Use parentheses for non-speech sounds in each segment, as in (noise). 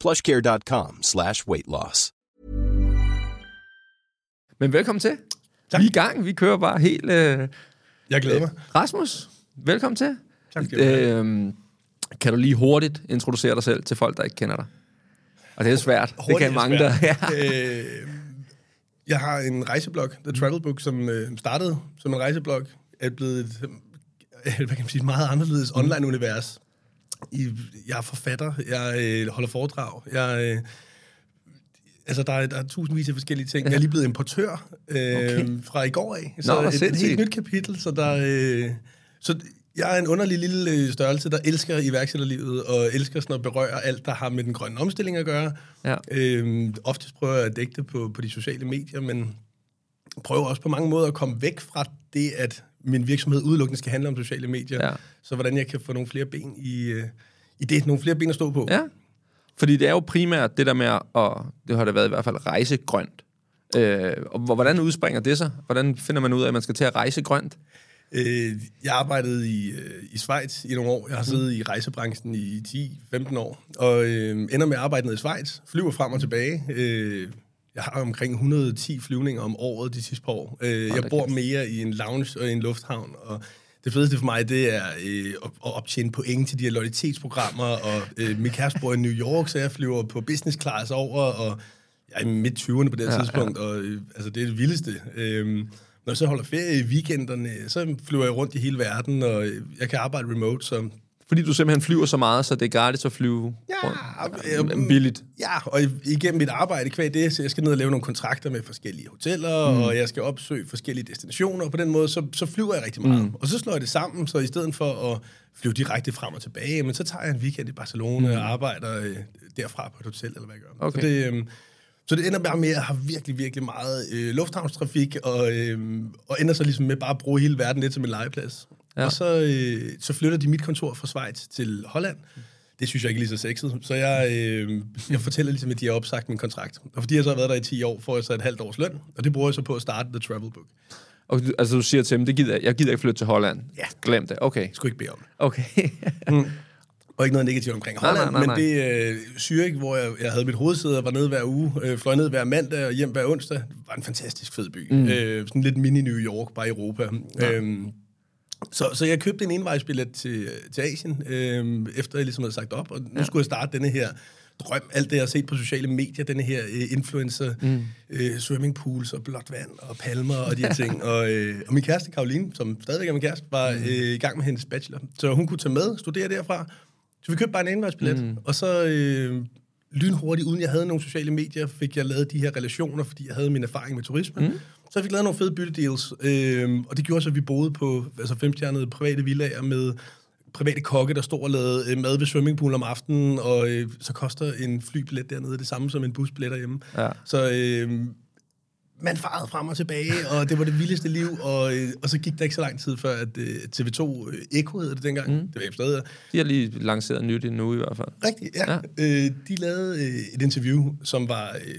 plushcare.com slash weight loss. Men velkommen til. Tak. Vi er i gang. Vi kører bare helt... Øh, Jeg glæder mig. Rasmus, velkommen til. Tak skal du have. Øhm, kan du lige hurtigt introducere dig selv til folk, der ikke kender dig? Og det er svært. det Hurtigt kan og mange, der... (laughs) Ja. Øh, jeg har en rejseblog, The Travel Book, som øh, startede som en rejseblog, er blevet et, øh, hvad kan man sige, et meget anderledes Mm. online-univers. I, jeg er forfatter, jeg øh, holder foredrag, jeg... Øh, Altså, der er, der er tusindvis af forskellige ting. Jeg er lige blevet importør øh, Okay. fra i går af. Nå, Så hvor et, et helt nyt kapitel. Så, der, øh, så jeg er en underlig lille øh, størrelse, der elsker iværksætterlivet, og elsker sådan at berøre alt, der har med den grønne omstilling at gøre. Ja. Øh, oftest prøver jeg at dække det på, på de sociale medier, men prøver også på mange måder at komme væk fra det, at min virksomhed udelukkende skal handle om sociale medier. Ja. Så hvordan jeg kan få nogle flere ben i, øh, i det, nogle flere ben at stå på. ja. Fordi det er jo primært det der med at... Det har det været i hvert fald rejse grønt. Øh, og hvor- hvordan udspringer det sig? Hvordan finder man ud af, at man skal til at rejse grønt? Øh, jeg arbejdede i, øh, i Schweiz i nogle år. Jeg har siddet i rejsebranchen i 10-15 år, og øh, ender med at arbejde nede i Schweiz. Flyver frem og tilbage. Øh, jeg har omkring 110 flyvninger om året de sidste par år. Øh, jeg bor mere i en lounge og i en lufthavn, og det fedeste for mig, det er øh, at, optjene point til de her loyalitetsprogrammer, og øh, min kæreste bor i New York, så jeg flyver på business class over, og jeg er i midt 20'erne på det Ja, ja, tidspunkt, og øh, altså, det er det vildeste. Øhm, når jeg så holder ferie i weekenderne, så flyver jeg rundt i hele verden, og øh, jeg kan arbejde remote, så Fordi du simpelthen flyver så meget, så det er gratis at flyve Ja, rundt. øh, billigt. Ja, og igennem mit arbejde kvæg det, så jeg skal ned og lave nogle kontrakter med forskellige hoteller, mm. og jeg skal opsøge forskellige destinationer, og på den måde, så, så flyver jeg rigtig meget. Mm. Og så slår jeg det sammen, så i stedet for at flyve direkte frem og tilbage, men så tager jeg en weekend i Barcelona mm. og arbejder øh, derfra på et hotel, eller hvad jeg gør. Okay. Så det, øh, så det ender bare med at have virkelig, virkelig meget øh, lufthavnstrafik, og, øh, og ender så ligesom med bare at bruge hele verden lidt som en legeplads. Ja. Og så, øh, så flytter de mit kontor fra Schweiz til Holland. Det synes jeg ikke er lige så sexet. Så jeg, øh, jeg fortæller ligesom, at de har opsagt min kontrakt. Og fordi jeg så har været der i 10 år, får jeg så et halvt års løn. Og det bruger jeg så på at starte The Travel Book. Og du, altså, du siger til dem, det gider, jeg- gider ikke flytte til Holland. Ja. Glem det. Okay. Jeg skulle ikke bede om det. Okay. (laughs) Og ikke noget negativt omkring Nej, Holland, nej, nej, men det øh, Zürich, hvor jeg, jeg havde mit hovedsæde og var nede hver uge, øh, fløj ned hver mandag og hjem hver onsdag, var en fantastisk fed by. Mm. Øh, sådan lidt mini New York, bare i Europa. Ja. Øhm, så, så jeg købte en envejsbillet til, til Asien, øh, efter jeg ligesom havde sagt op, og nu ja. skulle jeg starte denne her drøm, alt det, jeg har set på sociale medier, denne her øh, influencer, mm. øh, swimmingpools og blåt vand og palmer og de her ting. (laughs) og, øh, og min kæreste, Karoline, som stadigvæk er min kæreste, var øh, i gang med hendes bachelor. Så hun kunne tage med, studere derfra. Så vi købte bare en envejsbillet, mm. og så øh, lynhurtigt, uden jeg havde nogle sociale medier, fik jeg lavet de her relationer, fordi jeg havde min erfaring med turisme. Mm. Så jeg fik lavet nogle fede byttedeals, øh, og det gjorde så, at vi boede på altså femstjernede private villager med private kokke, der stod og lavede øh, mad ved swimmingpoolen om aftenen, og øh, så koster en flybillet dernede det samme som en busbillet derhjemme. Ja. Så øh, man farede frem og tilbage, og det var det vildeste liv, og, øh, og så gik der ikke så lang tid før, at øh, TV2 øh, Echo hed det dengang, mm. det var jeg stadig, De har lige lanceret nyt endnu i hvert fald. Rigtigt, ja. Ja. ja. Øh, de lavede øh, et interview, som var, øh,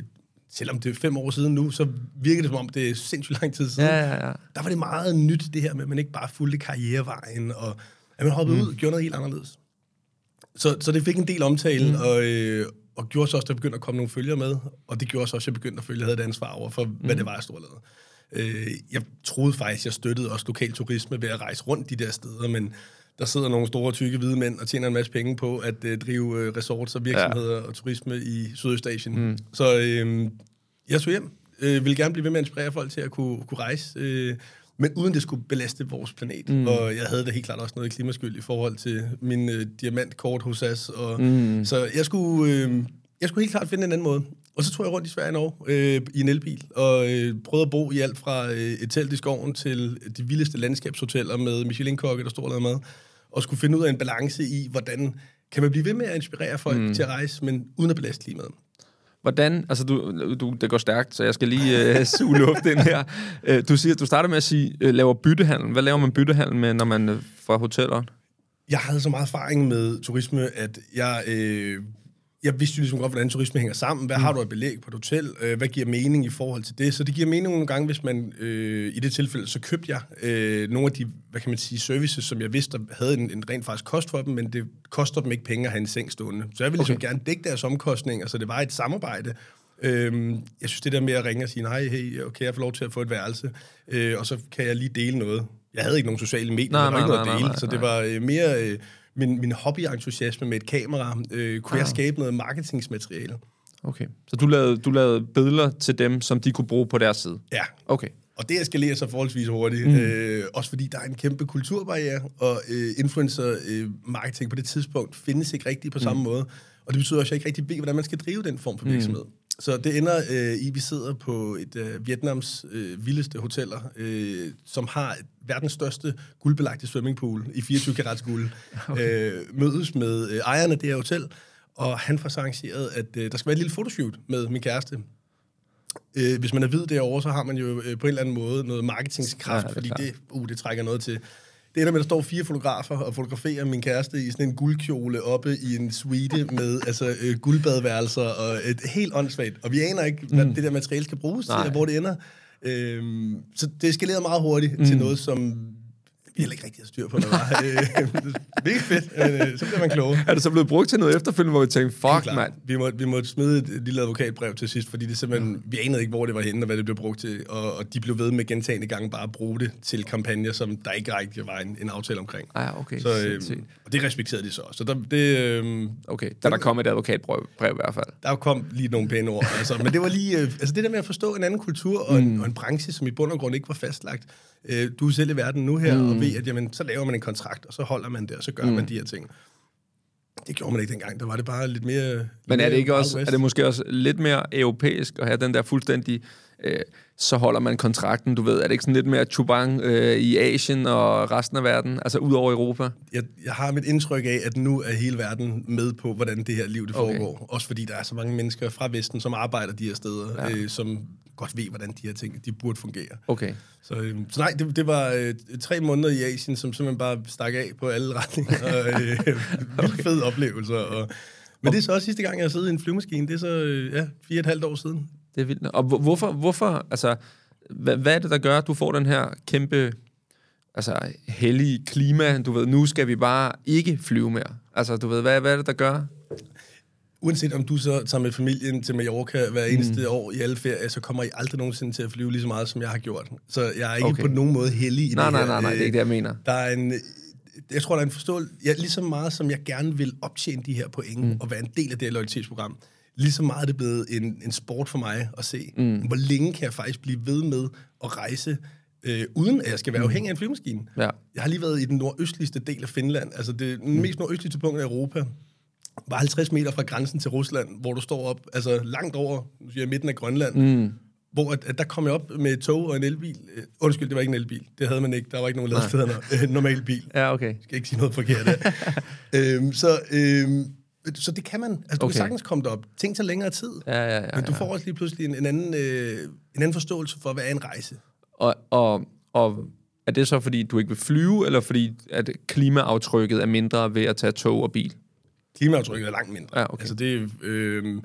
selvom det er fem år siden nu, så virker det som om, det er sindssygt lang tid siden. Ja, ja, ja. Der var det meget nyt, det her med, at man ikke bare fulgte karrierevejen, og at man hoppede mm. ud og gjorde noget helt anderledes. Så, så det fik en del omtale, mm. og, øh, og gjorde så også, at der begyndte at komme nogle følgere med, og det gjorde så også, at jeg begyndte at følge, at jeg havde et ansvar over for, hvad det var, jeg stod og lavede. Øh, jeg troede faktisk, jeg støttede også lokal turisme ved at rejse rundt de der steder, men der sidder nogle store, tykke hvide mænd og tjener en masse penge på at øh, drive øh, resorts og virksomheder ja. og turisme i Sydøstasien. Mm. Så øh, jeg tog hjem. Øh, ville gerne blive ved med at inspirere folk til at kunne, kunne rejse, øh, men uden det skulle belaste vores planet. Mm. Og jeg havde da helt klart også noget klimaskyld i forhold til min øh, diamantkort hos os. Og, mm. Så jeg skulle, øh, jeg skulle helt klart finde en anden måde. Og så tog jeg rundt i Sverige og øh, i en elbil, og øh, prøvede at bo i alt fra øh, et telt i skoven til de vildeste landskabshoteller med Michelin-kokke, der stod og lavede mad, og skulle finde ud af en balance i, hvordan kan man blive ved med at inspirere folk mm. til at rejse, men uden at belaste klimaet. Hvordan, altså du, du, det går stærkt, så jeg skal lige øh, (laughs) suge luft ind her. Øh, du siger, du starter med at sige, øh, laver byttehandel. Hvad laver man byttehandel med, når man øh, fra hoteller? Jeg havde så meget erfaring med turisme, at jeg øh, jeg vidste jo ligesom godt, hvordan turisme hænger sammen. Hvad mm. har du et belæg på et hotel? Øh, hvad giver mening i forhold til det? Så det giver mening nogle gange, hvis man øh, i det tilfælde, så købte jeg øh, nogle af de, hvad kan man sige, services, som jeg vidste, der havde en, en rent faktisk kost for dem, men det koster dem ikke penge at have en seng stående. Så jeg ville ligesom okay. gerne dække deres omkostninger, så det var et samarbejde. Øh, jeg synes, det der med at ringe og sige, nej, hey, okay, jeg får lov til at få et værelse, øh, og så kan jeg lige dele noget. Jeg havde ikke nogen sociale medier, nej, der var nej, ikke noget nej, at dele, nej, nej, så det var øh, mere... Øh, min, min hobbyentusiasme med et kamera, øh, kunne ah. jeg skabe noget marketingsmateriale. Okay. Så du lavede, du lavede billeder til dem, som de kunne bruge på deres side? Ja. Okay. Og det eskalerer så forholdsvis hurtigt. Mm. Øh, også fordi der er en kæmpe kulturbarriere, og øh, influencer-marketing øh, på det tidspunkt findes ikke rigtigt på mm. samme måde. Og det betyder også, at jeg ikke rigtig ved, hvordan man skal drive den form for mm. virksomhed. Mm. Så det ender øh, i, vi sidder på et øh, Vietnams øh, vildeste hoteller, øh, som har verdens største guldbelagte swimmingpool i 24 karats guld. (laughs) Okay. Øh, mødes med øh, ejerne af det her hotel, og han får så arrangeret, at øh, der skal være et lille fotoshoot med min kæreste. Øh, hvis man er hvid derovre, så har man jo øh, på en eller anden måde noget marketingskraft, ja, det fordi det, uh, det trækker noget til. Det ender med, at der står fire fotografer og fotograferer min kæreste i sådan en guldkjole oppe i en suite med altså, øh, guldbadværelser og et helt åndssvagt. Og vi aner ikke, hvad mm. det der materiale skal bruges Nej. til, og hvor det ender. Øhm, så det eskalerede meget hurtigt mm. til noget, som vi heller ikke rigtig har styr på, hvad var. Mega øh, (laughs) fedt. Øh, så bliver man klogere. Er det så blevet brugt til noget efterfølgende, hvor vi tænkte, fuck, mand. Vi måtte, vi måtte smide et, lille advokatbrev til sidst, fordi det simpelthen, ja. vi anede ikke, hvor det var henne, og hvad det blev brugt til. Og, og de blev ved med gentagende gange bare at bruge det til kampagner, som der ikke rigtig var en, en aftale omkring. Ah, okay. Så, øh, og det respekterede de så. Så der, det, øh, okay, da der kom et advokatbrev brev, i hvert fald. Der kom lige nogle pæne ord. altså, men det var lige, øh, altså det der med at forstå en anden kultur og, mm. en, og en branche, som i bund og grund ikke var fastlagt øh, du er selv i verden nu her, mm. og ved, at jamen, så laver man en kontrakt, og så holder man det, og så gør mm. man de her ting. Det gjorde man ikke dengang. Der var det bare lidt mere... Lidt Men er det ikke også, er det måske også lidt mere europæisk at have den der fuldstændig... Øh, så holder man kontrakten, du ved. Er det ikke sådan lidt mere chubang øh, i Asien og resten af verden, altså ud over Europa? Jeg, jeg har mit indtryk af, at nu er hele verden med på, hvordan det her liv det foregår. Okay. Også fordi der er så mange mennesker fra Vesten, som arbejder de her steder, ja. øh, som godt ved, hvordan de her ting de burde fungere. Okay. Så, øh, så nej, det, det var øh, tre måneder i Asien, som simpelthen bare stak af på alle retninger. (laughs) og, øh, okay. fede oplevelser. Og, men det er så også sidste gang, jeg har siddet i en flyvemaskine. Det er så øh, ja, fire og et halvt år siden. Det er vildt. Og hvorfor, hvorfor altså, hvad, hvad er det, der gør, at du får den her kæmpe altså, hellige klima? Du ved, nu skal vi bare ikke flyve mere. Altså, du ved, hvad, hvad er det, der gør? Uanset om du så tager med familien til Mallorca hver eneste mm. år i alle ferier, så kommer I aldrig nogensinde til at flyve lige så meget, som jeg har gjort. Så jeg er ikke okay. på nogen måde heldig i nej, det nej, her. Nej, nej, det er ikke det, jeg mener. Der er en, jeg tror, der er en forståelse, ja, lige så meget som jeg gerne vil optjene de her point mm. og være en del af det her loyalitetsprogram, lige så meget er det blevet en, en sport for mig at se, mm. hvor længe kan jeg faktisk blive ved med at rejse, øh, uden at jeg skal være mm. afhængig af en flyvemaskine. Ja. Jeg har lige været i den nordøstligste del af Finland, altså det mm. mest nordøstligste punkt af Europa, var 50 meter fra grænsen til Rusland, hvor du står op, altså langt over, nu siger jeg, midten af Grønland, mm. hvor at, at der kom jeg op med et tog og en elbil. Uh, undskyld, det var ikke en elbil. Det havde man ikke. Der var ikke nogen ladesteder. Uh, normal bil. Ja, okay. Jeg skal ikke sige noget forkert. uh, (laughs) så, uh, så det kan man. Altså, du okay. kan sagtens komme derop. Ting tager længere tid. Ja, ja, ja, Men du får også lige pludselig en, en, anden, uh, en anden forståelse for, hvad er en rejse. Og, og, og er det så, fordi du ikke vil flyve, eller fordi at klimaaftrykket er mindre ved at tage tog og bil? Klimaaftrykket er langt mindre. Ja, okay. Altså det, øh,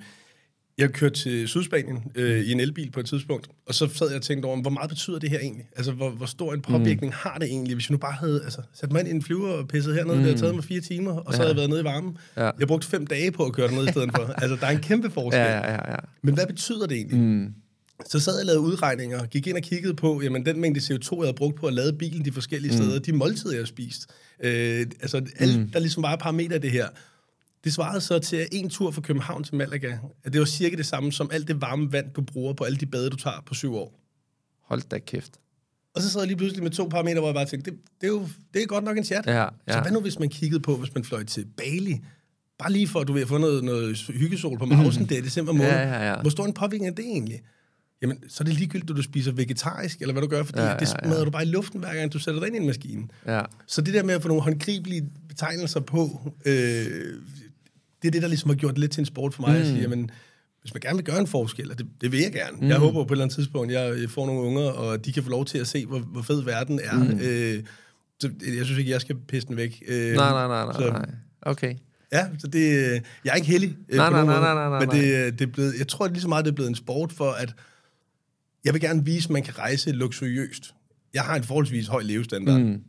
jeg kørte til Sydspanien øh, i en elbil på et tidspunkt, og så sad jeg og tænkte over, hvor meget betyder det her egentlig? Altså, hvor, hvor stor en påvirkning mm. har det egentlig, hvis jeg nu bare havde altså, sat mig ind i en flyver og pisset hernede, mm. det havde taget mig fire timer, og så ja. havde jeg været nede i varmen. Ja. Jeg brugte fem dage på at køre dernede i stedet for. (laughs) Altså, der er en kæmpe forskel. Ja, ja, ja, ja. Men hvad betyder det egentlig? Mm. så sad jeg og lavede udregninger, gik ind og kiggede på, jamen den mængde CO2, jeg havde brugt på at lade bilen de forskellige steder, de måltider, jeg har spist, øh, altså alt, der ligesom var et parameter af det her, det svarede så til en tur fra København til Malaga, at det var cirka det samme som alt det varme vand, du bruger på alle de bade, du tager på syv år. Hold da kæft. Og så sad jeg lige pludselig med to parametre, hvor jeg bare tænkte, det, det, er jo det er godt nok en chat. Ja, Så ja. hvad nu, hvis man kiggede på, hvis man fløj til Bali, bare lige for, at du vil få noget, noget hyggesol på mausen, det er december måned. Ja, ja, ja. Hvor stor en påvirkning er det egentlig? Jamen, så er det ligegyldigt, at du spiser vegetarisk, eller hvad du gør, fordi Ja, ja, ja, det smadrer du bare i luften, hver gang du sætter dig ind i en maskine. Ja. Så det der med at få nogle håndgribelige betegnelser på, øh, det er det, der ligesom har gjort det lidt til en sport for mig, mm. at sige, jamen, hvis man gerne vil gøre en forskel, og det, det vil jeg gerne. Mm. Jeg håber på et eller andet tidspunkt, jeg får nogle unger, og de kan få lov til at se, hvor, hvor fed verden er. Mm. Øh, så jeg synes ikke, jeg skal pisse den væk. Øh, Nej, nej, nej, nej, så- nej. Okay. Ja, så det, øh, jeg er ikke heldig øh, Nej, nej, nej, måde, nej, nej, men det, øh, det er blevet, jeg tror lige så meget, det er blevet en sport for, at jeg vil gerne vise, at man kan rejse luksuriøst. Jeg har en forholdsvis høj levestandard. Mm.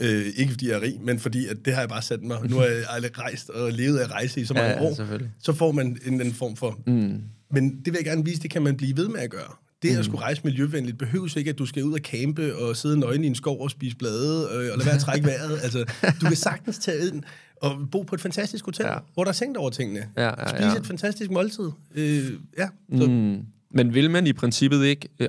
Øh, ikke fordi jeg er rig, men fordi at det har jeg bare sat mig. Nu har jeg (laughs) aldrig rejst og levet af rejse i så mange Ja, år. Så får man en, en form for... Mm. Men det vil jeg gerne vise, det kan man blive ved med at gøre. Det Mm. at skulle rejse miljøvenligt behøves ikke, at du skal ud og campe og sidde nøgen i en skov og spise blade øh, og lade være at trække vejret. (laughs) Altså, du kan sagtens tage ind og bo på et fantastisk hotel, Ja. hvor der er tænkt over tingene. Ja, ja, Spise ja. et fantastisk måltid. Øh, ja, så, mm. Men vil man i princippet ikke, øh,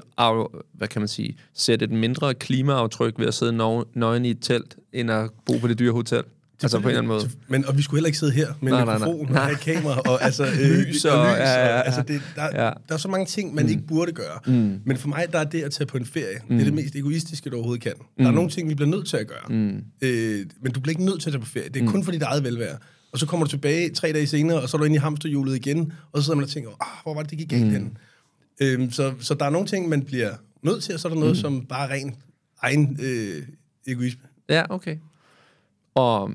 hvad kan man sige, sætte et mindre klimaaftryk ved at sidde nø- nøgen i et telt, end at bo på det dyre hotel? Altså på en eller anden måde. Men, og vi skulle heller ikke sidde her med Nej, en nej, nej. mikrofon og kamera og (laughs) altså, øh, Lys og- ja, ja, ja. altså det, der, Ja. der er så mange ting, man mm. ikke burde gøre. Mm. Men for mig, der er det at tage på en ferie, mm. det er det mest egoistiske, du overhovedet kan. Mm. Der er nogle ting, vi bliver nødt til at gøre. Mm. Øh, men du bliver ikke nødt til at tage på ferie. Det er mm. kun for dit eget velvære. Og så kommer du tilbage tre dage senere, og så er du inde i hamsterhjulet igen, og så sidder man og tænker, ah, hvor var det, det gik galt mm. hen? Øhm, så, så der er nogle ting, man bliver nødt til, og så er der noget, mm. som bare er ren egen øh, egoisme. Ja, okay. Og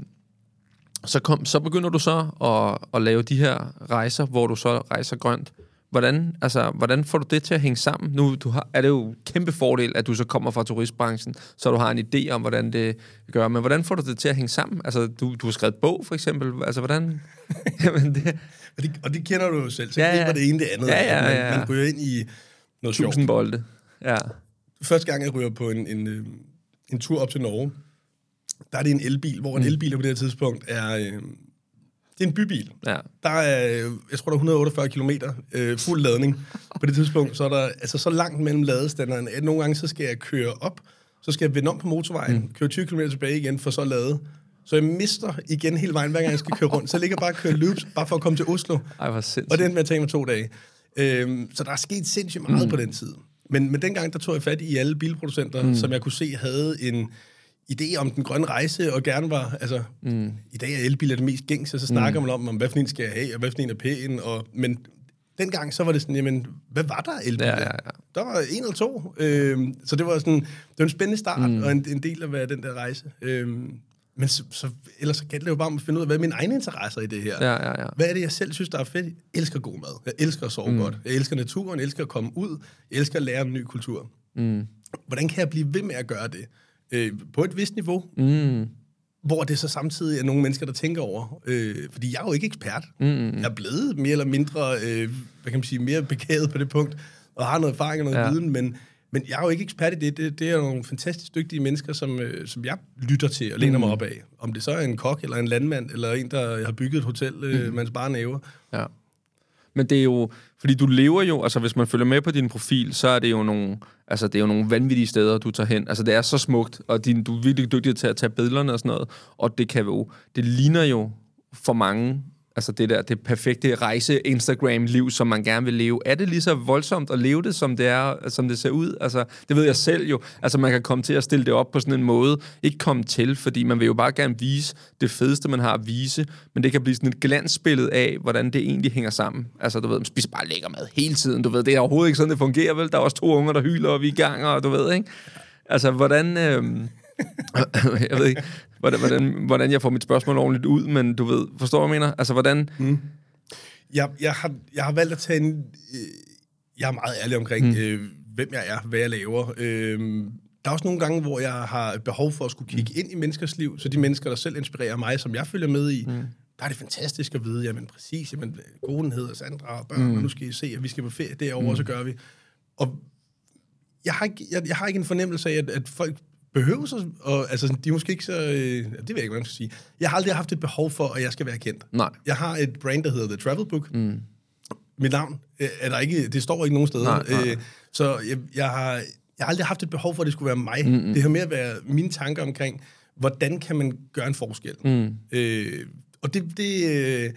så, kom, så begynder du så at, at lave de her rejser, hvor du så rejser grønt. Hvordan, altså, hvordan får du det til at hænge sammen? Nu du har, er det jo en kæmpe fordel, at du så kommer fra turistbranchen, så du har en idé om, hvordan det gør. Men hvordan får du det til at hænge sammen? Altså, du, du har skrevet bog, for eksempel. Altså, hvordan... (laughs) Jamen, det, Og det, og det kender du jo selv. Så Ja, ja, det ene det andet. Ja, ja, Man, ja, ja. man ryger ind i noget sjovt. tusind bolde. Ja. Første gang, jeg ryger på en, en, øh, en tur op til Norge, der er det en elbil, hvor en Mm. elbil på det her tidspunkt er... Øh, det er en bybil. Ja. Der er, øh, jeg tror, der er 148 km øh, fuld ladning. På det tidspunkt, så er der altså så langt mellem ladestanderne, at nogle gange, så skal jeg køre op, så skal jeg vende om på motorvejen, mm. køre 20 km tilbage igen, for så at lade. Så jeg mister igen hele vejen, hver gang jeg skal køre rundt. Så jeg ligger bare og kører loops, bare for at komme til Oslo. Ej, hvor sindssygt. Og det endte med at tage mig to dage. Øhm, så der er sket sindssygt meget mm. på den tid. Men, men dengang, der tog jeg fat i alle bilproducenter, mm. som jeg kunne se havde en idé om den grønne rejse, og gerne var, altså, mm. i dag er elbiler det mest gængse, så snakker mm. man om, om, hvad for en skal jeg have, og hvad for en er pæn, og, men dengang, så var det sådan, jamen, hvad var der elbiler? Ja, ja, ja. Der var en eller to, øhm, så det var sådan, det var en spændende start, mm. og en, en del af hvad, den der rejse. Øhm, men så, så, ellers så gælder det jo bare om at finde ud af, hvad er mine egne interesser i det her? Ja, ja, ja. Hvad er det, jeg selv synes, der er fedt? Jeg elsker god mad. Jeg elsker at sove mm. godt. Jeg elsker naturen. Jeg elsker at komme ud. Jeg elsker at lære om ny kultur. Mm. Hvordan kan jeg blive ved med at gøre det? Øh, på et vist niveau. Mm. Hvor det så samtidig er nogle mennesker, der tænker over. Øh, fordi jeg er jo ikke ekspert. Mm. Jeg er blevet mere eller mindre, øh, hvad kan man sige, mere begavet på det punkt. Og har noget erfaring og noget ja. viden. Men, men jeg er jo ikke ekspert i det. Det, det er jo nogle fantastisk dygtige mennesker, som, øh, som jeg lytter til og læner mig op af. Om det så er en kok, eller en landmand, eller en, der har bygget et hotel, øh, mm. mands bare næver. Ja. Men det er jo, fordi du lever jo, altså hvis man følger med på din profil, så er det jo nogle, altså det er jo nogle vanvittige steder, du tager hen. Altså det er så smukt, og din, du er virkelig dygtig til at tage billederne og sådan noget, og det kan jo, det ligner jo for mange, altså det der, det perfekte rejse-Instagram-liv, som man gerne vil leve. Er det lige så voldsomt at leve det, som det er, som det ser ud? Altså, det ved jeg selv jo. Altså man kan komme til at stille det op på sådan en måde, ikke komme til, fordi man vil jo bare gerne vise det fedeste, man har at vise, men det kan blive sådan et glansbillede af, hvordan det egentlig hænger sammen. Altså, du ved, man spiser bare lækker mad hele tiden, du ved, det er overhovedet ikke sådan, det fungerer, vel? Der er også to unger, der hyler, og vi er i gang, og du ved, ikke? Altså, hvordan... Øh, (laughs) jeg ved ikke, hvordan, hvordan, hvordan jeg får mit spørgsmål ordentligt ud, men du ved, forstår hvad jeg mener? Altså, hvordan... Mm. Jeg, jeg, har, jeg har valgt at tage en... Øh, jeg er meget ærlig omkring, mm. øh, hvem jeg er, hvad jeg laver. Øh, der er også nogle gange, hvor jeg har behov for at skulle kigge mm. ind i menneskers liv, så de mennesker, der selv inspirerer mig, som jeg følger med i, mm. der er det fantastisk at vide, jamen præcis, jamen konen hedder Sandra, og børn, mm. og nu skal I se, at vi skal på ferie derovre, mm. så gør vi. og jeg har, ikke, jeg, jeg har ikke en fornemmelse af, at, at folk behøver sig, og altså, de er måske ikke så, øh, det ved jeg ikke, hvad man skal sige. Jeg har aldrig haft et behov for, at jeg skal være kendt. Nej. Jeg har et brand, der hedder The Travel Book. Mm. Mit navn øh, er der ikke, det står ikke nogen steder. Nej, nej. Øh, så jeg, jeg, har, jeg har aldrig haft et behov for, at det skulle være mig. Mm-hmm. Det har mere været mine tanker omkring, hvordan kan man gøre en forskel. Mm. Øh, og det, det, øh,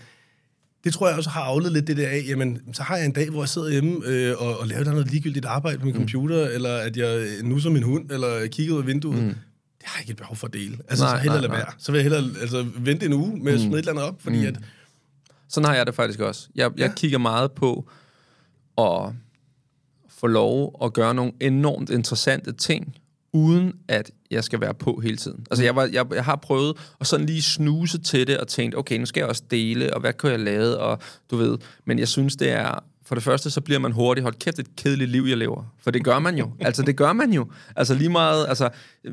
det tror jeg også har afledt lidt det der af, jamen, så har jeg en dag, hvor jeg sidder hjemme øh, og, og laver der noget ligegyldigt arbejde på min mm. computer, eller at jeg nusser min hund, eller kigger ud af vinduet. Mm. Det har jeg ikke et behov for at dele. Altså, Nej, så hellere nej, nej. være. Så vil jeg hellere altså, vente en uge med at smide et eller andet op, fordi mm. at, Sådan har jeg det faktisk også. Jeg, jeg Ja. kigger meget på at få lov at gøre nogle enormt interessante ting, uden at jeg skal være på hele tiden. Altså, jeg, var, jeg, jeg har prøvet at sådan lige snuse til det og tænkt, okay, nu skal jeg også dele, og hvad kan jeg lave, og du ved. Men jeg synes, det er... For det første, så bliver man hurtigt, hold kæft, et kedeligt liv, jeg lever. For det gør man jo. (laughs) Altså, det gør man jo. Altså, lige meget... Altså,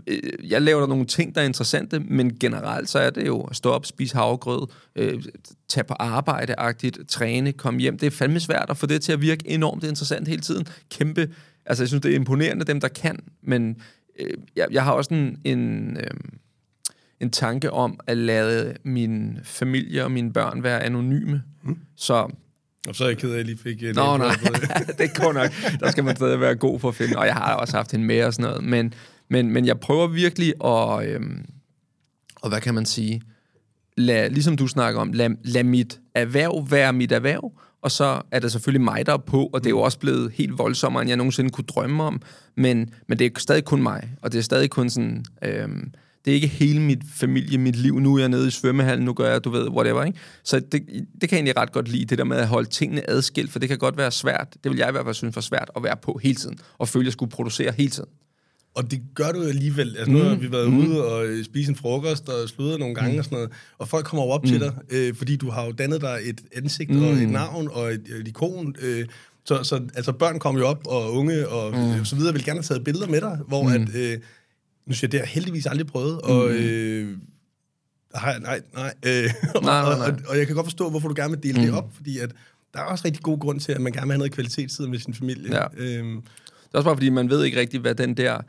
øh, jeg laver der nogle ting, der er interessante, men generelt, så er det jo at stå op, spise havregrød, øh, tage på arbejde-agtigt, træne, komme hjem. Det er fandme svært at få det til at virke enormt interessant hele tiden. Kæmpe... Altså, jeg synes, det er imponerende, dem, der kan, men øh, jeg, jeg har også en... en øh, en tanke om at lade min familie og mine børn være anonyme. Mm. Så og så er jeg ked af, at jeg lige fik... Uh, Nå, nej, (laughs) det går nok. Der skal man stadig være god for at finde. Og jeg har også haft hende med og sådan noget. Men, men, men jeg prøver virkelig at... Øhm, og hvad kan man sige? Lad, ligesom du snakker om, lad, lad mit erhverv være mit erhverv, og så er det selvfølgelig mig, der er på, og det er jo også blevet helt voldsommere, end jeg nogensinde kunne drømme om, men, men det er stadig kun mig, og det er stadig kun sådan, øhm, det er ikke hele mit familie, mit liv, nu er jeg nede i svømmehallen, nu gør jeg, du ved, whatever, ikke? Så det, det kan jeg egentlig ret godt lide, det der med at holde tingene adskilt, for det kan godt være svært, det vil jeg i hvert fald synes var svært, at være på hele tiden, og føle, at jeg skulle producere hele tiden. Og det gør du alligevel. Altså, nu har vi været ude og øh, spise en frokost og sludret nogle gange og sådan noget, og folk kommer op til dig, øh, fordi du har jo dannet dig et ansigt og et navn og et, et ikon. Øh, så, så altså, børn kommer jo op, og unge og mm. så videre vil gerne have taget billeder med dig, hvor mm. at... Øh, nu siger jeg, det har jeg heldigvis aldrig prøvet, og... Øh, har jeg, nej, nej. Øh, (laughs) Nej, nej, nej. og, og jeg kan godt forstå, hvorfor du gerne vil dele mm. det op, fordi at der er også rigtig god grund til, at man gerne vil have noget kvalitetstid med sin familie. Ja. Øhm, Det er også bare, fordi man ved ikke rigtigt, hvad den der...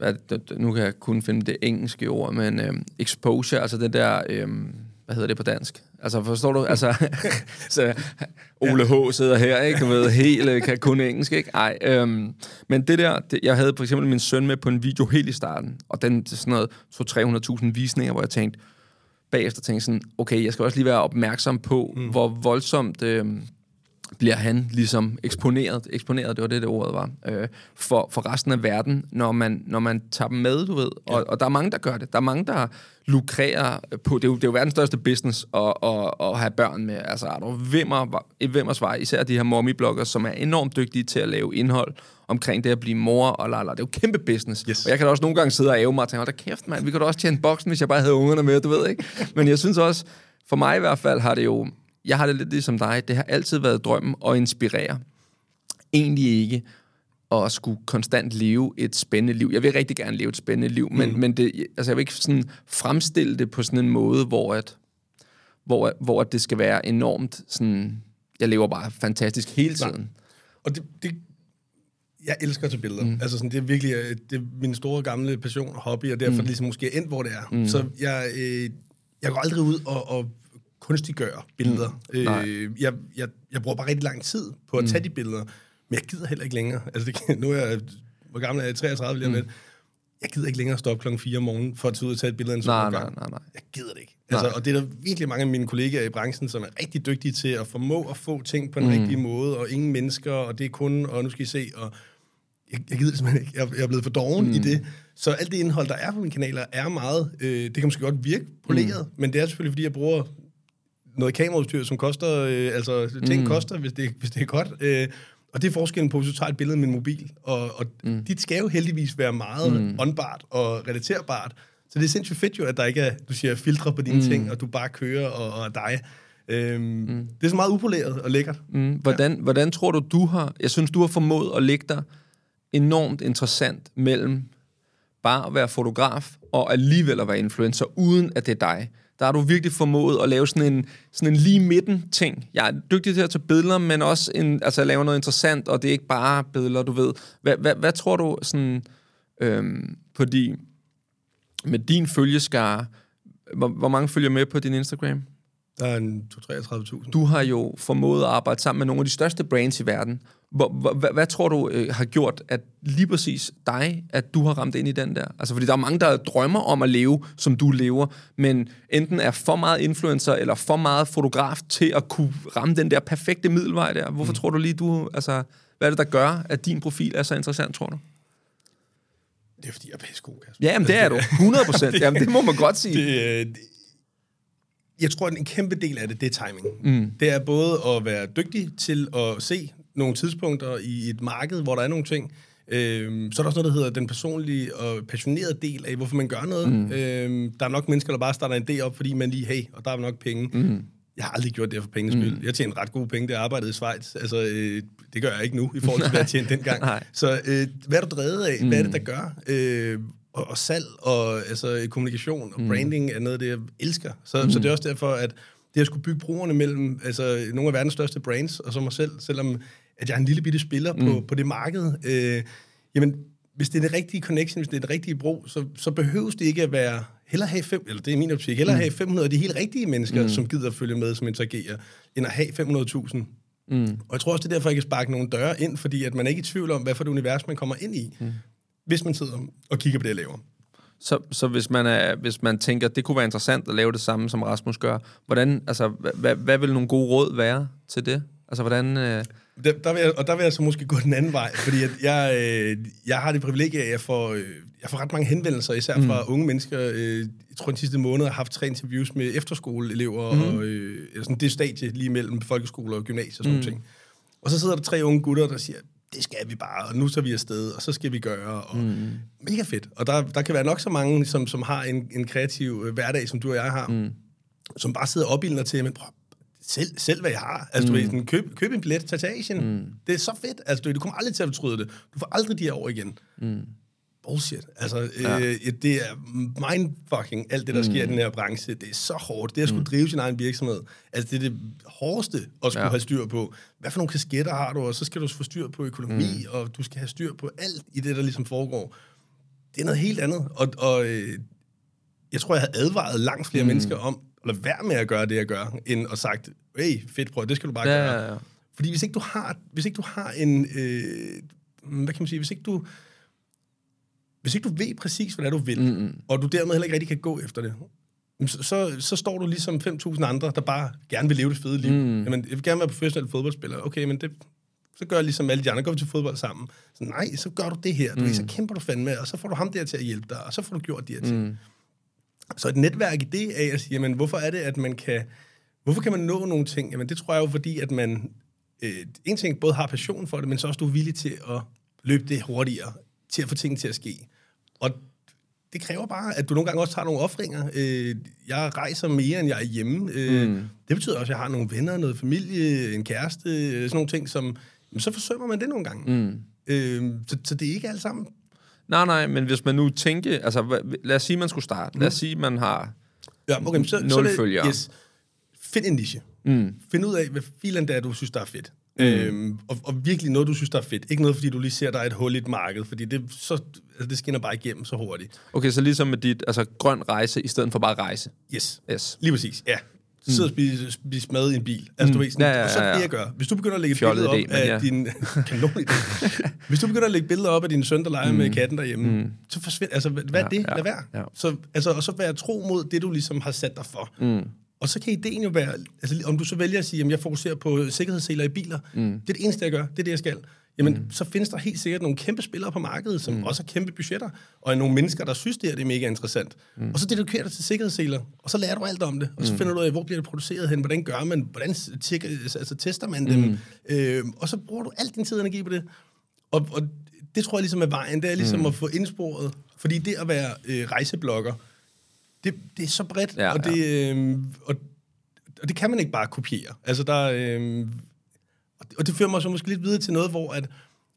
Det- det- nu kan jeg kun finde det engelske ord, men øhm, exposure, altså den der... Øhm, hvad hedder det på dansk? Altså, forstår du? Altså, (laughs) så Ole H. sidder her, ikke? Du ved, helt øh, kan kun engelsk, ikke? Ej, øhm, men det der, det, jeg havde for eksempel min søn med på en video helt i starten, og den sådan noget 200-300.000 visninger, hvor jeg tænkte, bagefter tænkte sådan, okay, jeg skal også lige være opmærksom på, mm. hvor voldsomt øhm, bliver han ligesom eksponeret, eksponeret, det var det, det ordet var, øh, for, for resten af verden, når man, når man tager dem med, du ved. Og, og der er mange, der gør det. Der er mange, der lukrerer på, det er jo, det er jo verdens største business at, at, at have børn med. Altså, er der vimmer, vimmers vej, især de her mommy som er enormt dygtige til at lave indhold omkring det at blive mor og la, la. Det er jo kæmpe business. Yes. Og jeg kan da også nogle gange sidde og æve mig og tænke, hold da kæft, mand, vi kunne da også tjene boksen, hvis jeg bare havde ungerne med, du ved ikke? Men jeg synes også, for mig i hvert fald har det jo, jeg har det lidt ligesom dig, det har altid været drømmen at inspirere. Egentlig ikke at skulle konstant leve et spændende liv. Jeg vil rigtig gerne leve et spændende liv, men, mm. men det, altså jeg vil ikke sådan fremstille det på sådan en måde, hvor, at, hvor, hvor at det skal være enormt sådan, jeg lever bare fantastisk hele tiden. Og det, det, jeg elsker at tage billeder. Mm. Altså sådan, det er virkelig øh, det er min store gamle passion og hobby, og derfor mm. ligesom måske endt, hvor det er. Mm. Så jeg, øh, jeg går aldrig ud og, og kunstiggør billeder. Mm. Øh, jeg, jeg, jeg bruger bare rigtig lang tid på at tage de billeder, men jeg gider heller ikke længere. Altså, det, nu er jeg, hvor gammel er jeg? 33 lige om lidt. Jeg gider ikke længere stå op klokken 4 om morgenen for at tage ud og tage et billede en Nej, nej, nej, nej. Jeg gider det ikke. Altså, og det er der virkelig mange af mine kollegaer i branchen, som er rigtig dygtige til at formå at få ting på en mm. rigtig måde, og ingen mennesker, og det er kun, og nu skal I se, og jeg, jeg gider simpelthen ikke. Jeg, jeg er blevet for doven mm. i det. Så alt det indhold, der er på mine kanaler, er meget, øh, det kan måske godt virke poleret, mm. men det er selvfølgelig, fordi jeg bruger noget kameraudstyr, som koster, øh, altså ting mm. koster, hvis det, hvis det er godt. Øh, og det er forskellen på, hvis du tager et billede med en mobil. Og, og mm. dit skal jo heldigvis være meget mm. åndbart og relaterbart. Så det er sindssygt fedt jo, at der ikke er, du siger, filtre på dine mm. ting, og du bare kører og, og dig. Øhm, mm. Det er så meget upoleret og lækkert. Mm. Hvordan, ja. hvordan tror du, du har... Jeg synes, du har formået at lægge dig enormt interessant mellem bare at være fotograf og alligevel at være influencer, uden at det er dig. Der har du virkelig formået at lave sådan en, sådan en lige midten ting. Jeg er dygtig til at tage billeder, men også en, altså at lave noget interessant, og det er ikke bare billeder, du ved. Hvad, hvad, hvad tror du sådan, øhm, på de, med din følgeskare, hvor, hvor mange følger med på din Instagram? Der er en 2-33.000. Du har jo formået at arbejde sammen med nogle af de største brands i verden. Hvor, hvad, hvad tror du øh, har gjort, at lige præcis dig, at du har ramt ind i den der? Altså, fordi der er mange, der drømmer om at leve, som du lever, men enten er for meget influencer eller for meget fotograf til at kunne ramme den der perfekte middelvej der. Hvorfor mm. tror du lige, du... Altså, hvad er det, der gør, at din profil er så interessant, tror du? Det er, fordi jeg er pissegod, Kasper. Ja, jamen, det er du. 100 procent. (laughs) Jamen, det må man godt sige. Det, øh, det, jeg tror, at en kæmpe del af det, det er timing. Mm. Det er både at være dygtig til at se nogle tidspunkter i et marked, hvor der er nogle ting. Øhm, så er der også noget, der hedder den personlige og passionerede del af, hvorfor man gør noget. Mm. Øhm, der er nok mennesker, der bare starter en idé op, fordi man lige, hey, og der er nok penge. Mm. Jeg har aldrig gjort det for penges skyld. Mm. Jeg tjener ret gode penge, det jeg arbejdede i Schweiz. Altså, øh, det gør jeg ikke nu, i forhold til, hvad jeg tjente (laughs) dengang. så øh, hvad er du drevet af? Mm. Hvad er det, der gør? Øh, og, og salg og altså, kommunikation og mm. branding er noget af det, jeg elsker. Så, mm. så det er også derfor, at det at skulle bygge broerne mellem altså, nogle af verdens største brands og så mig selv, selvom at jeg er en lille bitte spiller mm. på, på det marked, øh, jamen, hvis det er det rigtige connection, hvis det er det rigtige bro, så, så behøves det ikke at være, hellere have fem, eller det er min optik, hellere mm. have 500 af de helt rigtige mennesker, mm. som gider at følge med, som interagerer, end at have 500.000. Mm. Og jeg tror også, det er derfor, jeg kan sparke nogle døre ind, fordi at man er ikke i tvivl om, hvad for et univers, man kommer ind i, mm. hvis man sidder og kigger på det, jeg laver. Så, så hvis, man er, hvis man tænker, at det kunne være interessant at lave det samme, som Rasmus gør, hvordan, altså, hvad, hvad vil nogle gode råd være til det? Altså, hvordan... Øh... Der, der vil jeg, og der vil jeg så måske gå den anden vej, fordi at jeg, øh, jeg har det privilegie, at jeg får, øh, jeg får ret mange henvendelser, især fra mm. unge mennesker. Øh, jeg tror, den sidste måned har haft tre interviews med efterskoleelever, mm. og øh, sådan det stadie lige mellem folkeskole og gymnasie og sådan mm. ting. Og så sidder der tre unge gutter, der siger, det skal vi bare, og nu så vi afsted, og så skal vi gøre, og mm. mega fedt. Og der, der kan være nok så mange, som, som har en, en kreativ øh, hverdag, som du og jeg har, mm. som bare sidder og opildner til, men prøv, selv, selv hvad jeg har. Altså, mm. du ved, sådan, køb, køb en billet, til Asien. Mm. Det er så fedt. Altså, du, du kommer aldrig til at fortryde det. Du får aldrig de her år igen. Mm. Bullshit. Altså, ja. øh, det er mindfucking, alt det, der mm. sker i den her branche. Det er så hårdt. Det at skulle mm. drive sin egen virksomhed. Altså, det er det hårdeste at skulle ja. have styr på. Hvad for nogle kasketter har du, og så skal du få styr på økonomi, mm. og du skal have styr på alt i det, der ligesom foregår. Det er noget helt andet. Og, og øh, jeg tror, jeg havde advaret langt flere mm. mennesker om, lade være med at gøre det, jeg gør, end at sagt, hey, fedt, prøv, det skal du bare ja, gøre. Ja, ja. Fordi hvis ikke du har, hvis ikke du har en, øh, hvad kan man sige, hvis ikke du, hvis ikke du ved præcis, hvad det er, du vil, mm-hmm. og du dermed heller ikke rigtig kan gå efter det, så, så, så står du ligesom 5.000 andre, der bare gerne vil leve det fede liv. Mm. Jamen, jeg vil gerne være professionel fodboldspiller. Okay, men det, så gør jeg ligesom alle de andre, går vi til fodbold sammen. Så nej, så gør du det her. Du mm. så kæmper du fandme, og så får du ham der til at hjælpe dig, og så får du gjort de her ting. Mm. Så et netværk i det af at sige, jamen, hvorfor er det, at man kan... Hvorfor kan man nå nogle ting? Jamen, det tror jeg jo, fordi at man... Øh, en ting både har passion for det, men så også du er villig til at løbe det hurtigere, til at få ting til at ske. Og det kræver bare, at du nogle gange også tager nogle offringer. Øh, jeg rejser mere, end jeg er hjemme. Øh, mm. Det betyder også, at jeg har nogle venner, noget familie, en kæreste, sådan nogle ting, som... Så forsømmer man det nogle gange. Mm. Øh, så, så det er ikke alt sammen Nej, nej, men hvis man nu tænker... Altså, lad os sige, man skulle starte. Lad os mm. sige, man har ja, okay, så, 0 så følgere. Yes. Find en niche. Mm. Find ud af, hvad filen det er, du synes, der er fedt. Mm. Øhm, og, og virkelig noget, du synes, der er fedt. Ikke noget, fordi du lige ser, der er et hul i et marked, fordi det, så, altså, det skinner bare igennem så hurtigt. Okay, så ligesom med dit altså, grøn rejse, i stedet for bare rejse. Yes. yes. Lige præcis, ja sidder og spiser, spiser mad i en bil. Altså, du mm. ved, sådan, ja, ja, ja, ja. så er det det, jeg gør. Hvis du begynder at lægge billeder op idé, af ja. din... (laughs) Hvis du begynder at lægge billeder op af din søn, der leger mm. med katten derhjemme, mm. så forsvinder... Altså, hvad er det? Ja, Lad være. Ja. Så, altså, og så være tro mod det, du ligesom har sat dig for. Mm. Og så kan ideen jo være, altså, om du så vælger at sige, at jeg fokuserer på sikkerhedsseler i biler, mm. det er det eneste, jeg gør, det er det, jeg skal jamen mm. så findes der helt sikkert nogle kæmpe spillere på markedet, som mm. også har kæmpe budgetter, og nogle mennesker, der synes, det, her, det er mega interessant. Mm. Og så dedikerer du til sikkerhedsseler, og så lærer du alt om det, og så mm. finder du ud af, hvor bliver det produceret hen, hvordan gør man, hvordan altså, tester man dem, mm. øh, og så bruger du alt din tid og energi på det. Og, og det tror jeg ligesom er vejen, det er ligesom mm. at få indsporet, fordi det at være øh, rejseblogger, det, det er så bredt, ja, og, det, øh, og, og det kan man ikke bare kopiere. Altså der, øh, og det fører mig så måske lidt videre til noget, hvor at,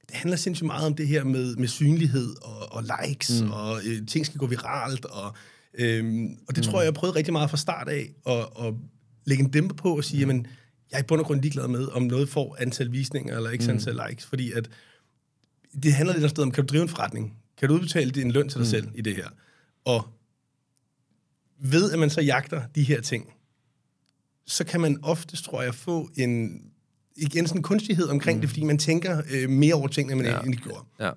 det handler sindssygt meget om det her med, med synlighed og, og likes, mm. og øh, ting skal gå viralt, og Øhm, og det mm. tror jeg, jeg prøvede rigtig meget fra start af, at, at lægge en dæmper på og sige, jamen, jeg er i bund og grund ligeglad med, om noget får antal visninger eller ikke mm. antal likes, fordi at det handler lidt om, kan du drive en forretning? Kan du udbetale din løn til dig mm. selv i det her? Og ved, at man så jagter de her ting, så kan man ofte, tror jeg, få en igen sådan en kunstighed omkring mm. det, fordi man tænker øh, mere over tingene, end man ja. egentlig gjorde. Ja.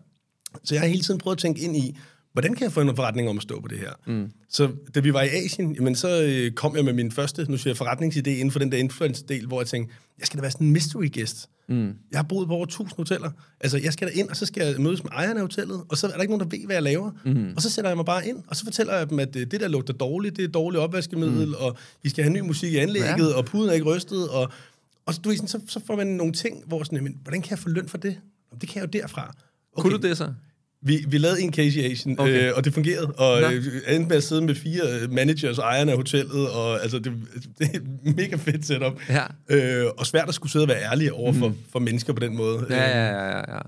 Så jeg har hele tiden prøvet at tænke ind i, hvordan kan jeg få en forretning om at stå på det her? Mm. Så da vi var i Asien, jamen, så øh, kom jeg med min første, nu siger jeg, forretningsidé inden for den der influence-del, hvor jeg tænkte, jeg skal da være sådan en mystery guest. Mm. Jeg har boet på over 1000 hoteller. Altså, jeg skal da ind, og så skal jeg mødes med ejerne af hotellet, og så er der ikke nogen, der ved, hvad jeg laver. Mm. Og så sætter jeg mig bare ind, og så fortæller jeg dem, at øh, det der lugter dårligt, det er dårligt opvaskemiddel, mm. og vi skal have ny musik i anlægget, ja. og puden er ikke rystet, og, og så, du, sådan, så, så får man nogle ting, hvor sådan, men, hvordan kan jeg få løn for det? Det kan jeg jo derfra. Okay. Kunne du det så? Vi, vi lavede en case i Asien, okay. øh, og det fungerede. Og Nå. øh, endte med at sidde med fire øh, managers og ejerne af hotellet, og altså, det, (laughs) det er et mega fedt setup. Ja. Øh, og svært at skulle sidde og være ærlig over for, mm. for mennesker på den måde. Ja, ja, ja, ja.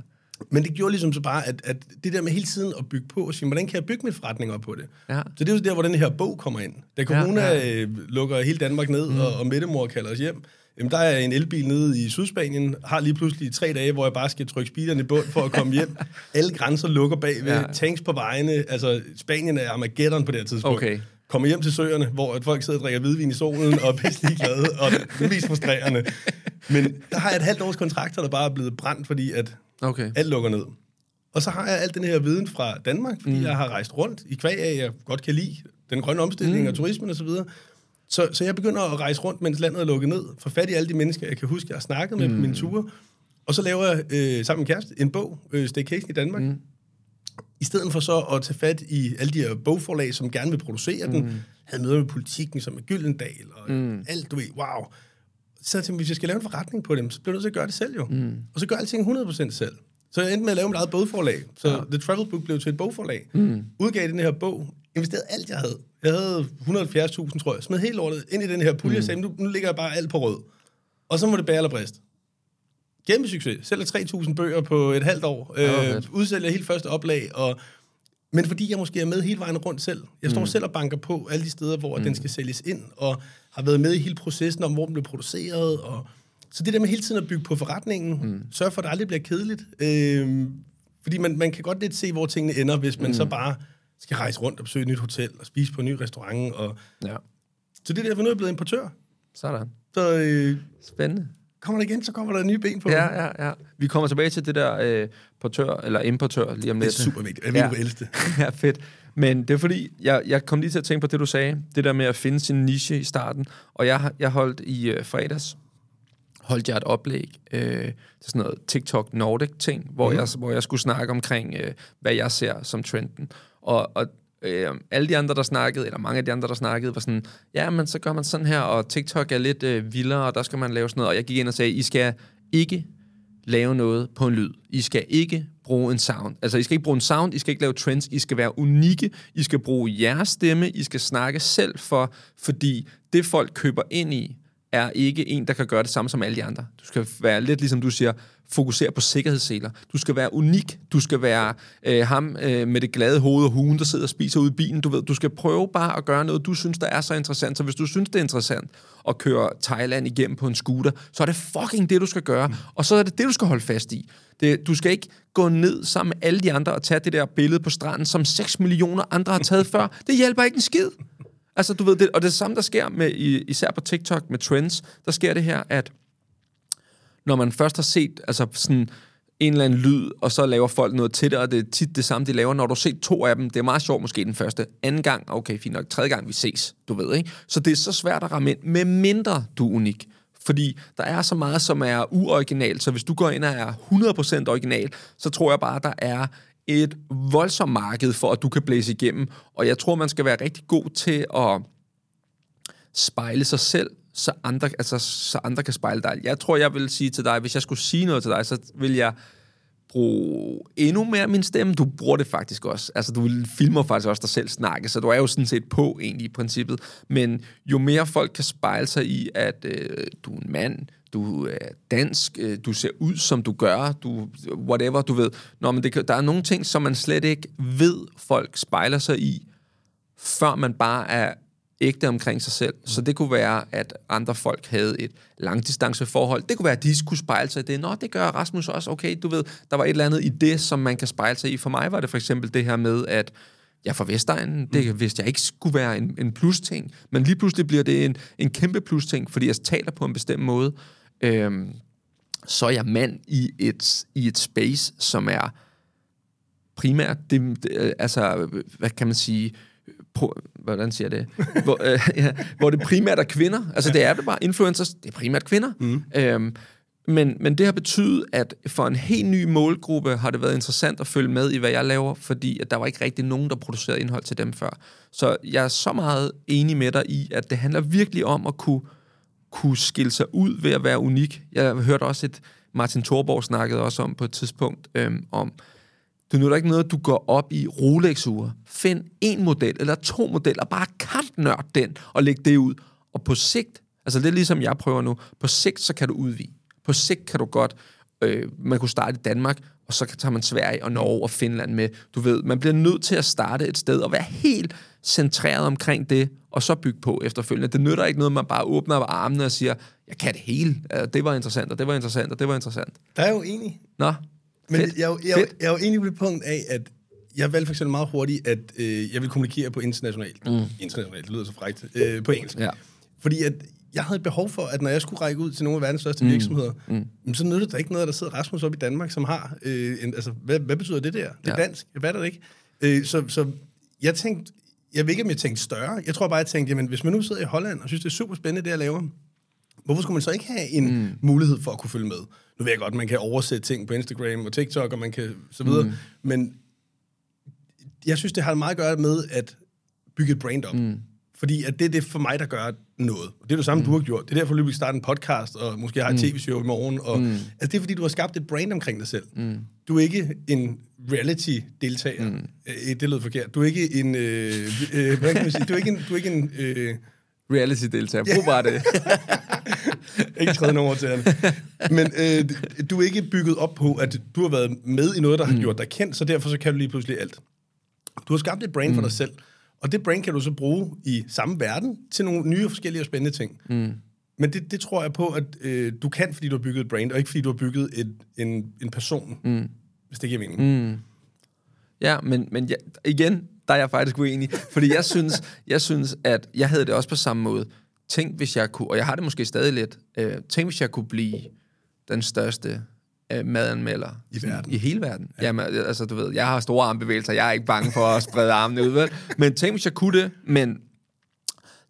Men det gjorde ligesom så bare, at, at det der med hele tiden at bygge på, og sige, hvordan kan jeg bygge min forretning op på det? Ja. Så det er jo der, hvor den her bog kommer ind. Da corona ja, ja. Øh, lukker hele Danmark ned, mm. og, og Mettemor kalder os hjem, Jamen, der er en elbil nede i Sydspanien, har lige pludselig tre dage, hvor jeg bare skal trykke speederen i bund for at komme hjem. (laughs) Alle grænser lukker bagved, ja. tanks på vejene. Altså, Spanien er Armageddon på det her tidspunkt. Okay. Kommer hjem til søerne, hvor folk sidder og drikker hvidvin i solen og er pisse glade, og det er mest frustrerende. Men der har jeg et halvt års kontrakter, der bare er blevet brændt, fordi at okay. alt lukker ned. Og så har jeg alt den her viden fra Danmark, fordi mm. jeg har rejst rundt i kvæg af, jeg godt kan lide den grønne omstilling mm. og turismen osv., så, så jeg begynder at rejse rundt, mens landet er lukket ned, for fat i alle de mennesker, jeg kan huske, jeg har snakket med mm. på mine ture, og så laver jeg øh, sammen med kæreste en bog, øh, Staycation i Danmark, mm. i stedet for så at tage fat i alle de her bogforlag, som gerne vil producere mm. den, havde møder med politikken, som er Gyldendal, og mm. alt, du ved, wow. Så jeg tænkte, hvis jeg skal lave en forretning på dem, så bliver jeg nødt til at gøre det selv jo. Mm. Og så gør alting 100% selv. Så jeg endte med at lave mit eget bogforlag. Så ja. The Travel Book blev til et bogforlag. Mm. Udgav den her bog, investerede alt, jeg havde. Jeg havde 170.000, tror jeg. Smed helt lortet ind i den her pulje, mm. og sagde, nu, nu ligger jeg bare alt på rød. Og så må det bære eller brist. Gennem succes. Sælger 3.000 bøger på et halvt år. Øh, udsælger helt første oplag. Og, men fordi jeg måske er med hele vejen rundt selv. Jeg står mm. selv og banker på alle de steder, hvor mm. den skal sælges ind, og har været med i hele processen om, hvor den bliver produceret. Og, så det der med hele tiden at bygge på forretningen, mm. sørge for, at det aldrig bliver kedeligt. Øh, fordi man, man kan godt lidt se, hvor tingene ender, hvis man mm. så bare skal rejse rundt og besøge et nyt hotel og spise på en ny restaurant. Og... Ja. Så det er derfor, nu er jeg blevet importør. Sådan. Så, øh, Spændende. Kommer der igen, så kommer der en ny ben på. Ja, ja, ja. Vi kommer tilbage til det der øh, portør, eller importør lige om lidt. Det er super vigtigt. Jeg ved, ja. du elsker (laughs) ja, fedt. Men det er fordi, jeg, jeg kom lige til at tænke på det, du sagde. Det der med at finde sin niche i starten. Og jeg, jeg holdt i øh, fredags, holdt jeg et oplæg øh, til sådan noget TikTok Nordic ting, hvor, mm. jeg, hvor jeg skulle snakke omkring, øh, hvad jeg ser som trenden. Og, og øh, alle de andre, der snakkede, eller mange af de andre, der snakkede, var sådan, ja, men så gør man sådan her, og TikTok er lidt øh, vildere, og der skal man lave sådan noget. Og jeg gik ind og sagde, I skal ikke lave noget på en lyd. I skal ikke bruge en sound. Altså, I skal ikke bruge en sound, I skal ikke lave trends, I skal være unikke, I skal bruge jeres stemme, I skal snakke selv for, fordi det folk køber ind i, er ikke en, der kan gøre det samme som alle de andre. Du skal være lidt ligesom du siger, fokusere på sikkerhedsseler. Du skal være unik. Du skal være øh, ham øh, med det glade hoved og huen, der sidder og spiser ud i bilen. Du ved, du skal prøve bare at gøre noget, du synes, der er så interessant. Så hvis du synes, det er interessant at køre Thailand igennem på en scooter, så er det fucking det, du skal gøre. Og så er det det, du skal holde fast i. Det, du skal ikke gå ned sammen med alle de andre og tage det der billede på stranden, som 6 millioner andre har taget før. Det hjælper ikke en skid. Altså, du ved, det, og det samme, der sker med, især på TikTok med trends, der sker det her, at når man først har set altså sådan en eller anden lyd, og så laver folk noget til det, og det er tit det samme, de laver. Når du har set to af dem, det er meget sjovt måske den første. Anden gang, okay, fint nok. Tredje gang, vi ses, du ved, ikke? Så det er så svært at ramme ind, med mindre du er unik. Fordi der er så meget, som er uoriginalt, så hvis du går ind og er 100% original, så tror jeg bare, der er et voldsomt marked for, at du kan blæse igennem. Og jeg tror, man skal være rigtig god til at spejle sig selv, så andre, altså, så andre kan spejle dig. Jeg tror, jeg vil sige til dig, hvis jeg skulle sige noget til dig, så vil jeg bruge endnu mere min stemme. Du bruger det faktisk også. Altså, du filmer faktisk også dig selv snakke, så du er jo sådan set på egentlig i princippet. Men jo mere folk kan spejle sig i, at øh, du er en mand, du er dansk, øh, du ser ud, som du gør, du, whatever, du ved. Nå, men det, der er nogle ting, som man slet ikke ved, folk spejler sig i, før man bare er ægte omkring sig selv. Så det kunne være, at andre folk havde et langdistanceforhold. Det kunne være, at de skulle spejle sig i det. Nå, det gør Rasmus også. Okay, du ved, der var et eller andet i det, som man kan spejle sig i. For mig var det for eksempel det her med, at jeg er fra Vestegnen. Det mm. vidste jeg ikke skulle være en, en plus-ting. Men lige pludselig bliver det en, en kæmpe plus-ting, fordi jeg taler på en bestemt måde. Øhm, så er jeg mand i et, i et space, som er primært, det, det, altså, hvad kan man sige, pro, hvordan siger det? (laughs) hvor, øh, (laughs) ja, hvor det primært er kvinder. Altså, det er det bare. Influencers, det er primært kvinder. Mm. Øhm, men, men det har betydet, at for en helt ny målgruppe har det været interessant at følge med i, hvad jeg laver, fordi at der var ikke rigtig nogen, der producerede indhold til dem før. Så jeg er så meget enig med dig i, at det handler virkelig om at kunne, kunne skille sig ud ved at være unik. Jeg hørte også et, Martin Thorborg snakkede også om på et tidspunkt, øhm, om, det nytter ikke noget, du går op i Rolex-ure. Find en model eller to modeller, bare kampnørd den og læg det ud. Og på sigt, altså det er ligesom jeg prøver nu, på sigt så kan du udvide. På sigt kan du godt, øh, man kunne starte i Danmark, og så tager man Sverige og Norge og Finland med. Du ved, man bliver nødt til at starte et sted og være helt centreret omkring det, og så bygge på efterfølgende. Det nytter ikke noget, man bare åbner armene og siger, jeg kan det hele. Det var interessant, og det var interessant, og det var interessant. Der er jo enig. Nå, Men fedt. jeg, jeg, fedt. jeg er jo enig på det punkt af, at jeg valgte for eksempel meget hurtigt, at øh, jeg vil kommunikere på internationalt. Mm. Internationalt, det lyder så frækt. Øh, på engelsk. Ja. Fordi at jeg havde et behov for, at når jeg skulle række ud til nogle af verdens største mm. virksomheder, mm. så nytter det ikke noget, at der sidder Rasmus op i Danmark, som har... Øh, en, altså, hvad, hvad betyder det der? Det er Ja. dansk. Hvad er det ikke? Øh, så, så jeg tænkte... Jeg ved ikke, om jeg tænkte større. Jeg tror bare, jeg tænkte, jamen, hvis man nu sidder i Holland og synes, det er super spændende, det jeg laver, hvorfor skulle man så ikke have en mm. mulighed for at kunne følge med? Nu ved jeg godt, man kan oversætte ting på Instagram og TikTok, og man kan så videre, mm. men jeg synes, det har meget at gøre med at bygge et brand op. Mm. Fordi at det er det for mig, der gør noget. Og det er det samme, mm. du har gjort. Det er derfor, du vil starte en podcast, og måske har et mm. tv-show i morgen. Og, mm. Altså, det er fordi, du har skabt et brand omkring dig selv. Mm. Du er ikke en reality-deltager. Mm. Øh, det lød forkert. Du er ikke en... Øh, øh, kan man sige? Du er ikke en... Du er ikke en øh, Reality-deltager. Brug bare det. (laughs) ikke tredje nummer til han. Men øh, du er ikke bygget op på, at du har været med i noget, der har mm. gjort dig kendt, så derfor så kan du lige pludselig alt. Du har skabt et brand mm. for dig selv, og det brand kan du så bruge i samme verden til nogle nye og forskellige og spændende ting. Mm. Men det, det tror jeg på, at øh, du kan, fordi du har bygget et brand, og ikke fordi du har bygget et, en, en person, mm. hvis det giver mening. Mm. Ja, men, men ja, igen, der er jeg faktisk uenig. Fordi jeg synes, jeg synes, at jeg havde det også på samme måde. Tænk, hvis jeg kunne, og jeg har det måske stadig lidt, øh, tænk, hvis jeg kunne blive den største øh, madanmelder. I verden. I hele verden. Ja. Jamen, altså, du ved, jeg har store armbevægelser, jeg er ikke bange for at sprede armene ud, vel? Men tænk, hvis jeg kunne det, men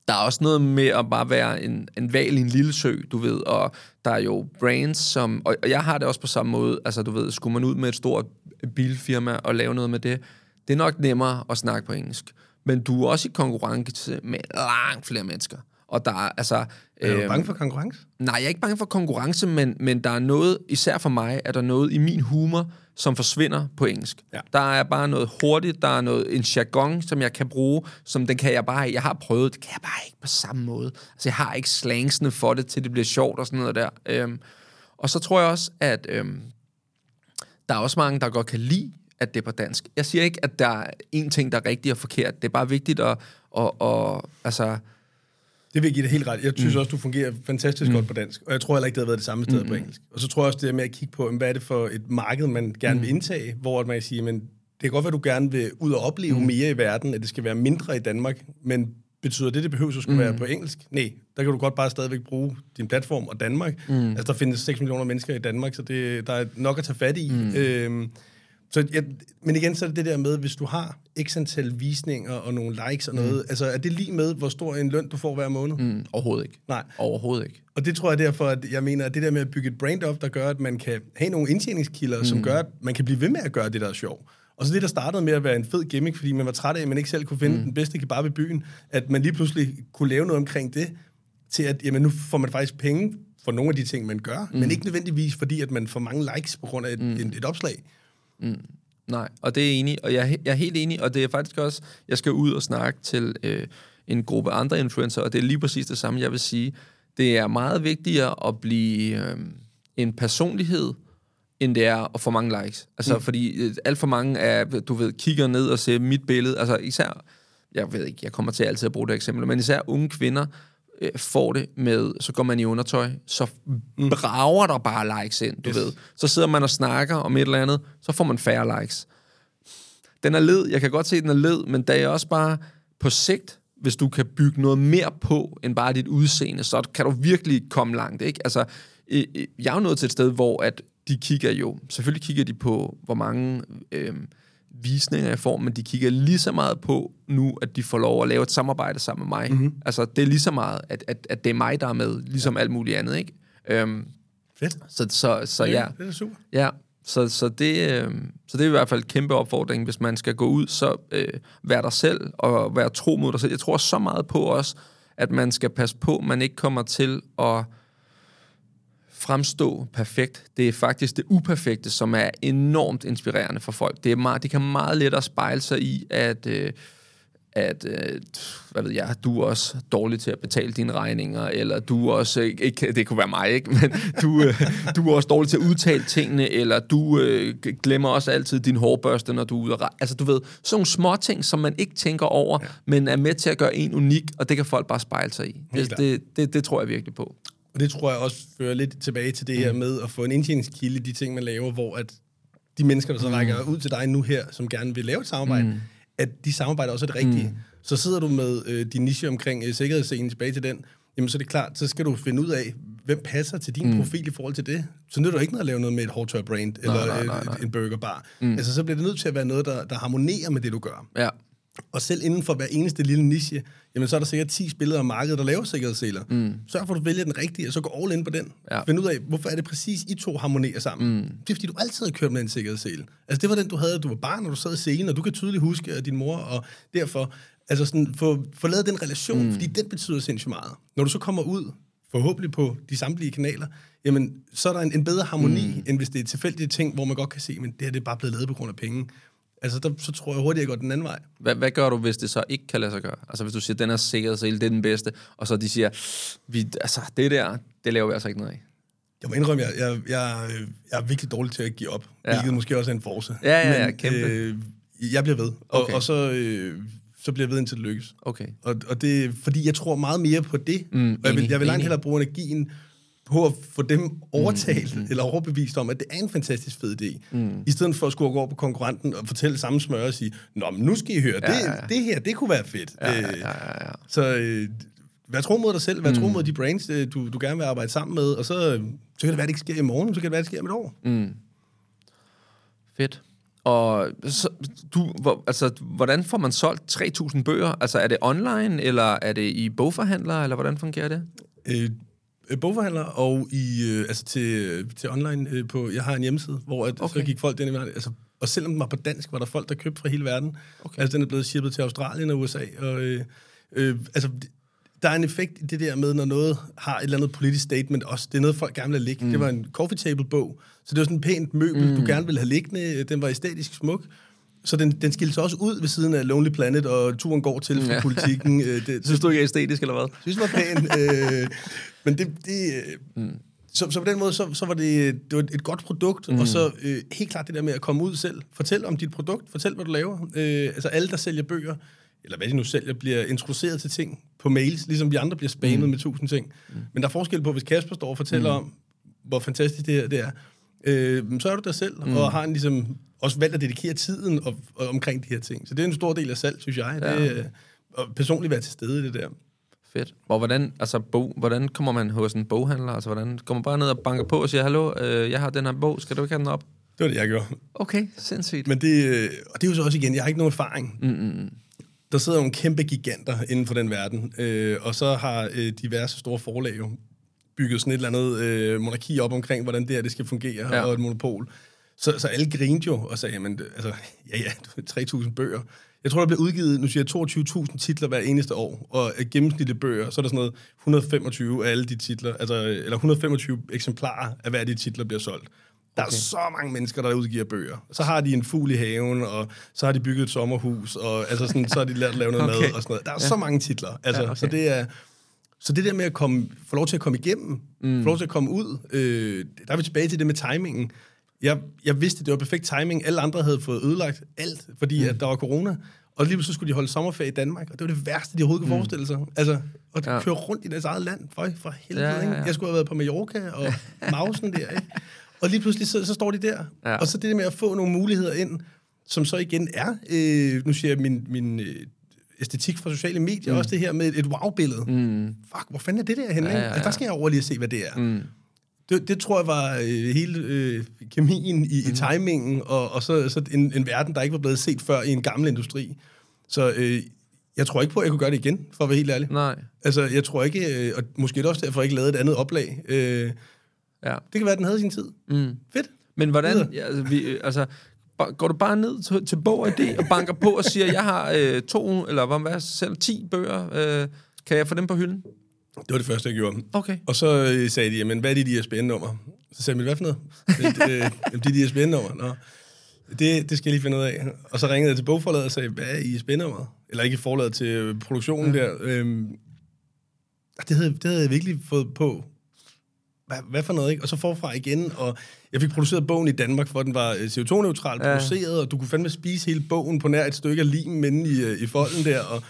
der er også noget med at bare være en, en val i en lille sø, du ved, og der er jo brands, som... Og, og jeg har det også på samme måde, altså du ved, skulle man ud med et stort bilfirma og lave noget med det, det er nok nemmere at snakke på engelsk. Men du er også i konkurrence med langt flere mennesker. Og der er, altså... Er du øhm, bange for konkurrence? Nej, jeg er ikke bange for konkurrence, men, men der er noget, især for mig, er der noget i min humor, som forsvinder på engelsk. Ja. Der er bare noget hurtigt, der er noget, en jargon, som jeg kan bruge, som den kan jeg bare Jeg har prøvet, det kan jeg bare ikke på samme måde. Altså, jeg har ikke slangsene for det, til det bliver sjovt og sådan noget der. Øhm, og så tror jeg også, at øhm, der er også mange, der godt kan lide, at det er på dansk. Jeg siger ikke, at der er en ting, der er rigtigt og forkert. Det er bare vigtigt at, at, at altså, Det vil give dig helt ret. Jeg synes mm. også, du fungerer fantastisk mm. godt på dansk. Og jeg tror heller ikke, det havde været det samme sted mm. på engelsk. Og så tror jeg også, det er med at kigge på, hvad er det for et marked, man gerne mm. vil indtage, hvor man kan sige, men det kan godt være, at du gerne vil ud og opleve mm. mere i verden, at det skal være mindre i Danmark, men betyder det, det behøver at skulle mm. være på engelsk? Nej, der kan du godt bare stadigvæk bruge din platform og Danmark. Mm. Altså, der findes 6 millioner mennesker i Danmark, så det, der er nok at tage fat i. Mm. Øhm, så jeg, men igen, så er det det der med, hvis du har x antal visninger og nogle likes og noget, mm. altså er det lige med, hvor stor en løn du får hver måned? mm, overhovedet ikke. Nej. Overhovedet ikke. Og det tror jeg derfor, at jeg mener, at det der med at bygge et brand op, der gør, at man kan have nogle indtjeningskilder, mm. som gør, at man kan blive ved med at gøre det, der er sjovt. Og så det, der startede med at være en fed gimmick, fordi man var træt af, at man ikke selv kunne finde mm. den bedste kebab i byen, at man lige pludselig kunne lave noget omkring det, til at jamen, nu får man faktisk penge for nogle af de ting, man gør, mm. men ikke nødvendigvis fordi, at man får mange likes på grund af et, mm. et, et opslag. Nej, og det er enig, og jeg, er jeg er helt enig, og det er faktisk også, jeg skal ud og snakke til øh, en gruppe andre influencer, og det er lige præcis det samme, jeg vil sige. Det er meget vigtigere at blive øh, en personlighed, end det er at få mange likes. Altså, mm. fordi øh, alt for mange er, du ved, kigger ned og ser mit billede, altså især, jeg ved ikke, jeg kommer til altid at bruge det eksempel, men især unge kvinder øh, får det med, så går man i undertøj, så brager der bare likes ind, du Yes. yes. ved. Så sidder man og snakker om et eller andet, så får man færre likes. Den er led, jeg kan godt se, at den er led, men der er også bare på sigt, hvis du kan bygge noget mere på, end bare dit udseende, så kan du virkelig komme langt, ikke? Altså, øh, øh, jeg er jo nået til et sted, hvor at de kigger jo, selvfølgelig kigger de på, hvor mange øh, visninger jeg får, men de kigger lige så meget på nu, at de får lov at lave et samarbejde sammen med mig. Mhm. Mm-hmm. Altså, det er lige så meget, at, at, at det er mig, der er med, ligesom alt muligt andet, ikke? Øhm, Fedt. så, så, så ja, Det er super. Ja, så, så, det, øh, så det er i hvert fald en kæmpe opfordring, hvis man skal gå ud, så øh, vær dig selv og være tro mod dig selv. Jeg tror så meget på også, at man skal passe på, at man ikke kommer til at fremstå perfekt. Det er faktisk det uperfekte, som er enormt inspirerende for folk. Det, er meget, det kan meget let at spejle sig i, at... Øh, at, øh, hvad ved jeg, du er også dårlig til at betale dine regninger, eller du er også, ikke, det kunne være mig, ikke, (laughs) men du, øh, du er også dårlig til at udtale tingene, eller du øh, glemmer også altid din hårbørste, når du er ude rejse. Altså du ved, sådan nogle små ting, som man ikke tænker over, ja. men er med til at gøre en unik, og det kan folk bare spejle sig i. Det, det, det, det tror jeg virkelig på. Og det tror jeg også fører lidt tilbage til det her med at få en indtjeningskilde i de ting, man laver, hvor at de mennesker, der så rækker ud til dig nu her, som gerne vil lave et samarbejde, mm. at de samarbejder også er det rigtige. Mm. Så sidder du med øh, din niche omkring øh, sikkerhedsscenen tilbage til den, jamen så er det klart, så skal du finde ud af, hvem passer til din mm. profil i forhold til det. Så nytter du ikke noget at lave noget med et hårdtør brand, eller nej, nej, øh, nej. en burgerbar. Mm. Altså så bliver det nødt til at være noget, der, der harmonerer med det, du gør. Ja. Og selv inden for hver eneste lille niche, jamen så er der sikkert 10 spillere af markedet, der laver sikkerhedsseler. Mm. Sørg for, at du vælger den rigtige, og så gå all in på den. Ja. Find ud af, hvorfor er det præcis I to harmonerer sammen. Mm. Det er fordi, du altid har kørt med en sikkerhedssele. Altså det var den, du havde, du var barn, når du sad i scenen, og du kan tydeligt huske at din mor, og derfor, altså sådan, få, få lavet den relation, mm. fordi den betyder sindssygt meget. Når du så kommer ud, forhåbentlig på de samtlige kanaler, jamen, så er der en, en bedre harmoni, mm. end hvis det er tilfældige ting, hvor man godt kan se, men det her det er bare blevet lavet på grund af penge. Altså, der, så tror jeg hurtigt, jeg går den anden vej. Hvad, hvad gør du, hvis det så ikke kan lade sig gøre? Altså hvis du siger, den er sikkerhedssel, det er den bedste, og så de siger, vi, altså det der, det laver vi altså ikke noget af. Jeg må indrømme, jeg, jeg, jeg, jeg er virkelig dårlig til at give op, ja. Ja. hvilket måske også er en force. Ja, ja, ja, kæmpe. Øh, jeg bliver ved, og, Okay. og så, øh, så bliver jeg ved, indtil det lykkes. Okay. Og, og det fordi jeg tror meget mere på det, mm, og jeg vil, jeg vil langt hellere bruge energien på at få dem overtalt, mm, eller overbevist om, at det er en fantastisk fed idé. Mm. I stedet for at skulle gå over på konkurrenten og fortælle samme smør og sige, Nå, men nu skal I høre, ja, det, ja, ja. det her, det kunne være fedt. Ja, ja, Øh, ja, ja, ja. Så øh, vær tro mod dig selv, vær tro mod de brands, øh, du, du gerne vil arbejde sammen med, og så, øh, så kan det være, det ikke sker i morgen, så kan det være, det sker om et år. Mm. Fedt. Og så, du, hvor, altså, hvordan får man solgt 3.000 bøger? Altså, er det online, eller er det i bogforhandlere, eller hvordan fungerer det? Øh, bogforhandler og i, øh, altså til, til online øh, på, jeg har en hjemmeside, hvor at, okay. så gik folk den i altså, og selvom den var på dansk, var der folk, der købte fra hele verden. Okay. Altså den er blevet shippet til Australien og USA, og øh, øh, altså der er en effekt i det der med, når noget har et eller andet politisk statement også. Det er noget, folk gerne vil have ligge. Mm. Det var en coffee table bog, så det var sådan et pænt møbel, mm. du gerne ville have liggende. Den var æstetisk smuk. Så den, den skilte sig også ud ved siden af Lonely Planet, og turen går til fra Ja. politikken. Øh, det, (laughs) Synes du ikke er æstetisk, eller hvad? synes, det var pæn. øh, men det... det øh, mm. så, så på den måde, så, så var det, det var et godt produkt, mm. og så øh, helt klart det der med at komme ud selv. Fortæl om dit produkt, fortæl, hvad du laver. Øh, altså alle, der sælger bøger, eller hvad de nu sælger, bliver introduceret til ting på mails, ligesom vi andre bliver spammet mm. med tusind ting. Mm. Men der er forskel på, hvis Kasper står og fortæller mm. om, hvor fantastisk det her det er, øh, så er du der selv, mm. og har en ligesom også valgt at dedikere tiden og, og omkring de her ting. Så det er en stor del af salg, synes jeg. Ja. Det, øh, og personligt være til stede i det der. Fedt. Og hvordan, altså, bog, hvordan kommer man hos en boghandler? Altså, hvordan kommer man bare ned og banker på og siger, hallo, øh, jeg har den her bog, skal du ikke have den op? Det var det, jeg gjorde. Okay, sindssygt. Men det, øh, og det er jo så også igen, jeg har ikke nogen erfaring. Mm-hmm. Der sidder nogle kæmpe giganter inden for den verden, øh, og så har øh, diverse store forlag jo bygget sådan et eller andet øh, monarki op omkring, hvordan det her det skal fungere, Ja. og et monopol. Så, så alle grinte jo og sagde, jamen, altså, ja, ja, 3.000 bøger. Jeg tror, der bliver udgivet, nu siger jeg 22.000 titler hver eneste år, og øh, gennemsnitlige bøger, så er der sådan noget 125 af alle de titler, altså, eller 125 eksemplarer af hver af de titler bliver solgt. Der okay. er så mange mennesker, der udgiver bøger. Så har de en fugl i haven, og så har de bygget et sommerhus, og altså sådan, så har de lært at lave noget (laughs) Okay. mad og sådan noget. Der er ja. så mange titler. Altså, Ja, okay. Så det er... Så det der med at komme, få lov til at komme igennem, mm. få lov til at komme ud, øh, der er vi tilbage til det med timingen. Jeg, jeg vidste, det var perfekt timing. Alle andre havde fået ødelagt alt, fordi mm. at der var corona. Og lige så skulle de holde sommerferie i Danmark, og det var det værste, de overhovedet kunne forestille sig. Altså, og Ja. køre rundt i deres eget land, for, for helvede, Ja, ja, ja, ja. Jeg skulle have været på Mallorca og (laughs) Mausen der, ikke? Og lige pludselig, så, så står de der. Ja. Og så det der med at få nogle muligheder ind, som så igen er, øh, nu siger jeg min, min øh, æstetik fra sociale medier, mm. også det her med et, et wow-billede. Mm. Fuck, hvor fanden er det der henne? Ja, Ja, ja, Altså, der skal jeg over lige at se, hvad det er. Mm. Det, det tror jeg var øh, hele øh, kemien i, Mm. i timingen, og, og så, så en, en verden, der ikke var blevet set før i en gammel industri. Så øh, jeg tror ikke på, at jeg kunne gøre det igen, for at være helt ærlig. Nej. Altså, jeg tror ikke, øh, og måske også derfor, jeg ikke lavede et andet oplag. Øh, Ja. det kan være, at den havde sin tid. Mm. Fedt. Men hvordan, ja, altså, vi, øh, altså, går du bare ned til, til Bog ID og banker på og siger, jeg har øh, to, eller hvad, hvad selv ti bøger, øh, kan jeg få dem på hylden? Det var det første, jeg gjorde. Okay. Og så øh, sagde de, jamen, hvad er det, de ISBN-nummer? Så sagde jeg, hvad for noget? (laughs) øh, øh, jamen, det er de ISBN-nummer. Nå. Det, det skal jeg lige finde ud af. Og så ringede jeg til bogforlaget og sagde, hvad er ISBN-nummeret? Eller ikke forlaget til øh, produktionen der. Øhm, det, havde, det havde jeg virkelig fået på. Hvad, hvad for noget, ikke? Og så forfra igen, og jeg fik produceret bogen i Danmark, for den var øh, CO2-neutral Ja. produceret, og du kunne fandme spise hele bogen på nær et stykke af lim inde i, øh, i folden der, og,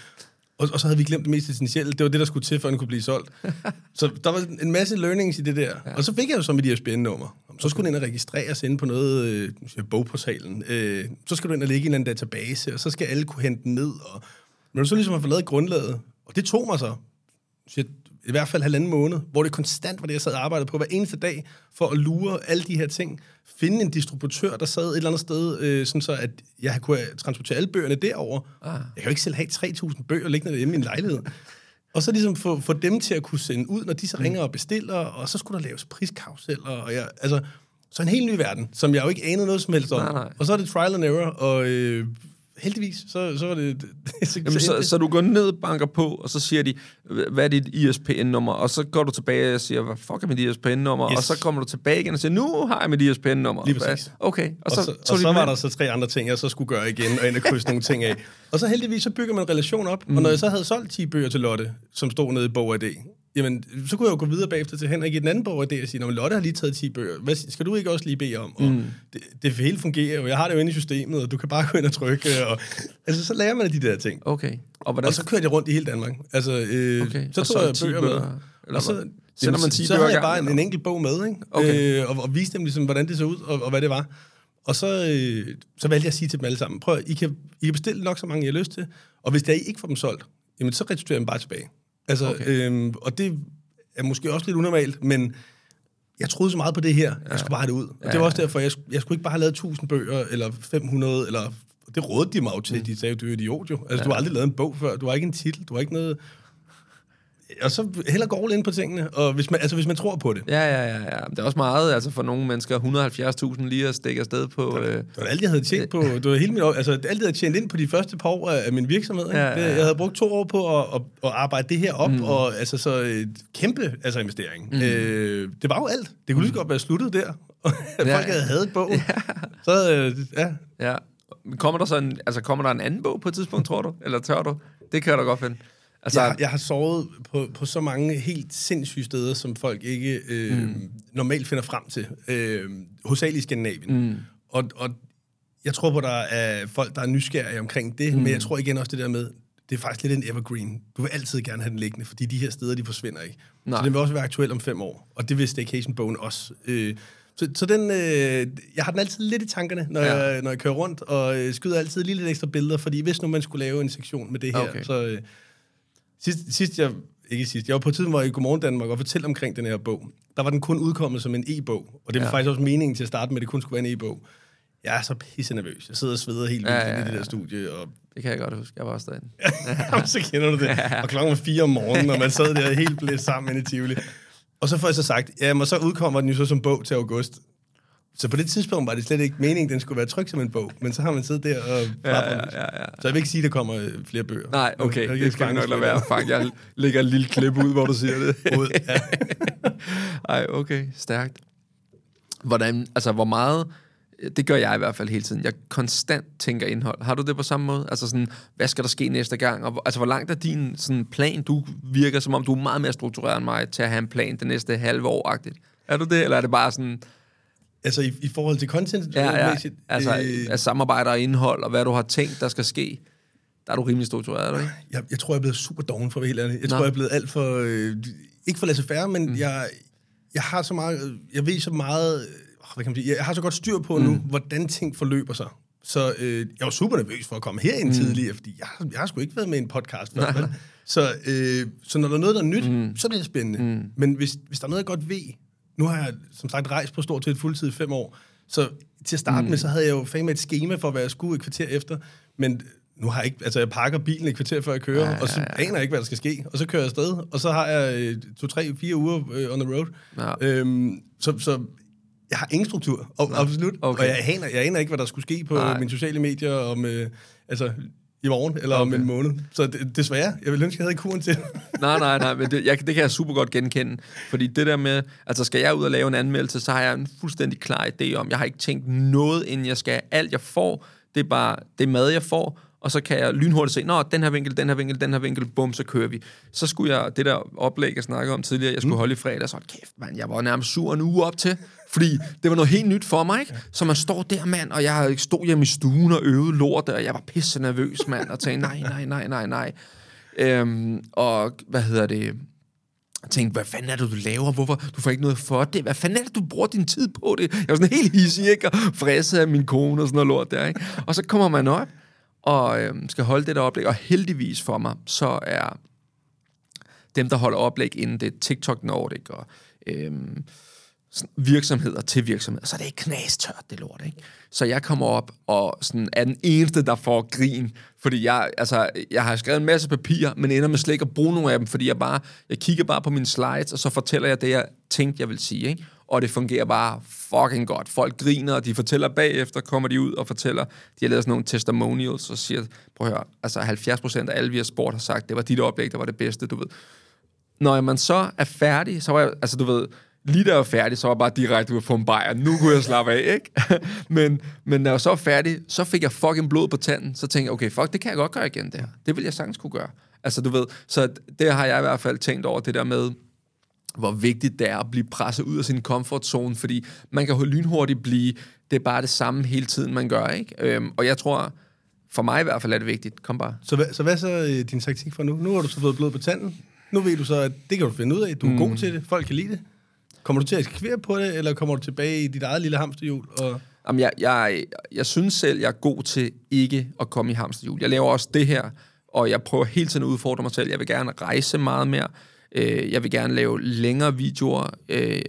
og, og så havde vi glemt det mest essentielle. Det var det, der skulle til, før den kunne blive solgt. (laughs) Så der var en masse learnings i det der. Ja. Og så fik jeg jo så mit ISBN-nummer. Så skulle den ind og registreres inde på noget, øh, bogportalen. Øh, så skal du ind og lægge i en eller anden database, og så skal alle kunne hente den ned. Og, du så ligesom har fået lavet grundlaget, og det tog mig så, i hvert fald halvanden måned, hvor det konstant var det, jeg sad og arbejdede på hver eneste dag, for at lure alle de her ting. Finde en distributør, der sad et eller andet sted, øh, sådan så at jeg kunne transportere alle bøgerne derover. Ah. Jeg kan jo ikke selv have 3.000 bøger liggende hjemme i min lejlighed. Og så ligesom få, få dem til at kunne sende ud, når de så ringer og bestiller, og så skulle der laves priskauseller, og jeg, altså, så en helt ny verden, som jeg jo ikke anede noget som helst om. Nej, nej. Og så er det trial and error, og øh, heldigvis, så, så var det... (laughs) så, Jamen, så, så du går ned, banker på, og så siger de, hvad er dit ISPN-nummer? Og så går du tilbage og siger, hvad fuck er mit ISPN-nummer? Yes. Og så kommer du tilbage igen og siger, nu har jeg mit ISPN-nummer. Lige præcis. Okay, og Og så, så, og så dem var der så tre andre ting, jeg så skulle gøre igen, og ind og krydse nogle ting af. (laughs) Og så heldigvis, så bygger man en relation op. Mm. Og når jeg så havde solgt 10 bøger til Lotte, som stod nede i Bog AD, jamen, så kunne jeg jo gå videre bagefter til Henrik i den anden Bog AD og sige, når Lotte har lige taget 10 bøger, hvad skal du ikke også lige bede om? Og Mm. det, det hele fungerer jo, jeg har det jo inde i systemet, og du kan bare gå ind og trykke. Og, altså, så lærer man af de der ting. Okay. Og hvordan Og så kørte jeg rundt i hele Danmark. Altså, øh, Okay, så og tog jeg solgte 10 bøger bøger, med. eller Og så? Sender man 10 så havde jeg bare en, en enkelt bog med, ikke? Okay. Øh, og, og viste dem ligesom, hvordan det så ud, og, og hvad det var. Og så, øh, så valgte jeg at sige til dem alle sammen, prøv I kan, I kan bestille nok så mange, I har lyst til, og hvis der I ikke får dem solgt, jamen så returnerer jeg dem bare tilbage. Altså, Okay. øhm, og det er måske også lidt unormalt, men jeg troede så meget på det her, jeg skulle bare have det ud. Og Ja, det var også ja. derfor, jeg, jeg skulle ikke bare have lavet 1000 bøger, eller 500, eller... Det rådede de mig jo til. De sagde, du er idiot jo. Altså, ja. du har aldrig lavet en bog før. Du har ikke en titel. Du har ikke noget... Og så heller gå all ind på tingene, og hvis man, altså, hvis man tror på det. Ja, ja, ja, ja. Det er også meget, altså for nogle mennesker, 170.000 lige at stikke afsted på... Øh, Det var alt, jeg havde tjent på. Det var hele år- altså, alt, jeg havde tjent ind på de første par år af min virksomhed. Ikke? Ja, ja, ja. Det, jeg havde brugt to år på at, at, at arbejde det her op, mm. og altså så et kæmpe altså, investering. Mm. Øh, det var jo alt. Det kunne lige så godt være sluttet der. (laughs) Folk Ja. havde hadet bogen. Så øh, ja, ja. Kommer der så en, altså kommer der en anden bog på et tidspunkt, tror du? Eller tør du? Det kan jeg da godt finde. Altså, jeg, jeg har sovet på, på så mange helt sindssyge steder, som folk ikke øh, mm. normalt finder frem til. Øh, hovedsageligt i Skandinavien. Mm. Og, og jeg tror på, der er folk, der er nysgerrige omkring det, mm. men jeg tror igen også det der med, det er faktisk lidt en evergreen. Du vil altid gerne have den liggende, fordi de her steder, de forsvinder ikke. Nej. Så den vil også være aktuel om fem år, og det vil Staycation-bogen også. Øh, så, så den, øh, jeg har den altid lidt i tankerne, når, Ja. jeg, når jeg kører rundt, og øh, skyder altid lige lidt ekstra billeder, fordi hvis nu man skulle lave en sektion med det her, okay. så... Øh, Sidst, sidst jeg, ikke sidst, jeg var på tidspunkt, hvor jeg i Godmorgen Danmark og fortalte omkring den her bog. Der var den kun udkommet som en e-bog, og det var Ja. ja. faktisk også meningen til at starte med, at det kun skulle være en e-bog. Jeg er så pisse nervøs. Jeg sidder og sveder helt vildt Ja, ja, ja, ja, ja. i det ja. der studie, og det kan jeg godt huske. Jeg var også derinde. (laughs) Jamen, så kender du det. Og klokken var fire om morgenen, og man sad der helt blæst sammen inde i Tivoli. Og så får jeg så sagt, ja, og så udkommer den jo så som bog til august. Så på det tidspunkt var det slet ikke meningen, den skulle være tryk som en bog. Men så har man siddet der og Ja, ja, ja, ja. Så jeg vil ikke sige, at der kommer flere bøger. Nej, okay, Jeg- jeg det skal nok lade være. Fuck, jeg lægger et lille klip ud, hvor du siger det. (laughs) Ud, ja. (laughs) Ej, okay, stærkt. Hvordan, altså hvor meget, det gør jeg i hvert fald hele tiden, jeg konstant tænker indhold. Har du det på samme måde? Altså sådan, hvad skal der ske næste gang? Og, altså hvor langt er din sådan, plan? Du virker som om, du er meget mere struktureret end mig til at have en plan det næste halve år-agtigt. Er du det, eller er det bare sådan, Altså i, i forhold til content ja, ja, altså øh, af samarbejde og indhold, og hvad du har tænkt, der skal ske? der er du rimelig struktureret, er ikke? Jeg, jeg tror, jeg er blevet super doven, for helt ærlig. Jeg Nå. tror, jeg er blevet alt for... Øh, ikke for laissez faire, men mm. jeg, jeg har så meget... Jeg ved så meget... Hvad kan man sige? Jeg har så godt styr på mm. nu, hvordan ting forløber sig. Så øh, jeg var super nervøs for at komme herind mm. tidligere, fordi jeg, jeg har sgu ikke været med i en podcast før. vel? Så, øh, så når der er noget, der er nyt, mm. så bliver det spændende. Mm. Men hvis, hvis der er noget, jeg godt ved... Nu har jeg som sagt rejst på stort til et fuldtid i fem år, så til at starte mm. med, så havde jeg jo fandme et schema for, hvad jeg skulle et kvarter efter. Men nu har jeg ikke... Altså, jeg pakker bilen et kvarter, før jeg kører, ja, ja, ja. og så aner jeg ikke, hvad der skal ske. Og så kører jeg afsted, og så har jeg øh, to, tre, fire uger øh, on the road. Ja. Øhm, så, så jeg har ingen struktur, og, absolut. okay. Og jeg aner, jeg aner ikke, hvad der skulle ske på Nej. Mine sociale medier om, øh, altså, i morgen eller okay. om en måned. Så det, desværre, jeg vil ønske, jeg havde kuren til. (laughs) Nej, nej, nej, men det, jeg, det kan jeg super godt genkende. Fordi det der med, altså skal jeg ud og lave en anmeldelse, så har jeg en fuldstændig klar idé om, jeg har ikke tænkt noget, inden jeg skal. Alt jeg får, det er bare det mad, jeg får, og så kan jeg lynhurtigt se, nå, den her vinkel, den her vinkel, den her vinkel, bum, så kører vi. Så skulle jeg, det der oplæg, jeg snakkede om tidligere, jeg skulle mm. holde i fredag, så kæft, mand, jeg var nærmest sur en uge op til, fordi det var noget helt nyt for mig, ikke? Så man står der, mand, og jeg stod hjemme i stuen og øvede lort, og jeg var pisse nervøs, mand, og tænkte, nej, nej, nej, nej, nej. Øhm, og hvad hedder det? Jeg tænkte, hvad fanden er det, du laver? Hvorfor? Du får ikke noget for det. Hvad fanden er det, du bruger din tid på det? Jeg var sådan helt hissig, ikke? Og frisset af min kone og sådan noget lort der, ikke? Og så kommer man op og øhm, skal holde det der oplæg. Og heldigvis for mig, så er dem, der holder oplæg inden det TikTok Nordic og øhm, virksomheder til virksomheder, så er det ikke knastørt, det lort, ikke? Så jeg kommer op og sådan er den eneste, der får grin, fordi jeg, altså, jeg har skrevet en masse papir, men ender med slet ikke at bruge nogle af dem, fordi jeg bare, jeg kigger bare på mine slides, og så fortæller jeg det, jeg tænkte, jeg vil sige, ikke? Og det fungerer bare fucking godt. Folk griner, og de fortæller bagefter, kommer de ud og fortæller, de har lavet sådan nogle testimonials, og siger, prøv at høre, altså 70% af alle, vi har spurgt, har sagt, det var dit oplæg, der var det bedste, du ved når man så er færdig, så var jeg, altså du ved, lige da jeg var færdig, så var jeg bare direkte ud at få en bajer. Nu kunne jeg slappe af, ikke? (laughs) men, men når jeg så var færdig, så fik jeg fucking blod på tanden. Så tænkte jeg, okay, fuck, det kan jeg godt gøre igen, det her. Det vil jeg sagtens kunne gøre. Altså, du ved, så det har jeg i hvert fald tænkt over, det der med, hvor vigtigt det er at blive presset ud af sin comfort zone, fordi man kan lynhurtigt blive, det er bare det samme hele tiden, man gør, ikke? Øhm, og jeg tror, for mig i hvert fald er det vigtigt. Kom bare. Så, hvad, så hvad er så øh, din taktik for nu? Nu har du så fået blod på tanden. Nu ved du så, at det kan du finde ud af. Du er mm. god til det. Folk kan lide det. Kommer du til at eksekvere på det, eller kommer du tilbage i dit eget lille hamsterhjul? Og... Jamen, jeg, jeg, jeg synes selv, jeg er god til ikke at komme i hamsterhjul. Jeg laver også det her, og jeg prøver hele tiden at udfordre mig selv. Jeg vil gerne rejse meget mere. Øh, jeg vil gerne lave længere videoer. Øh,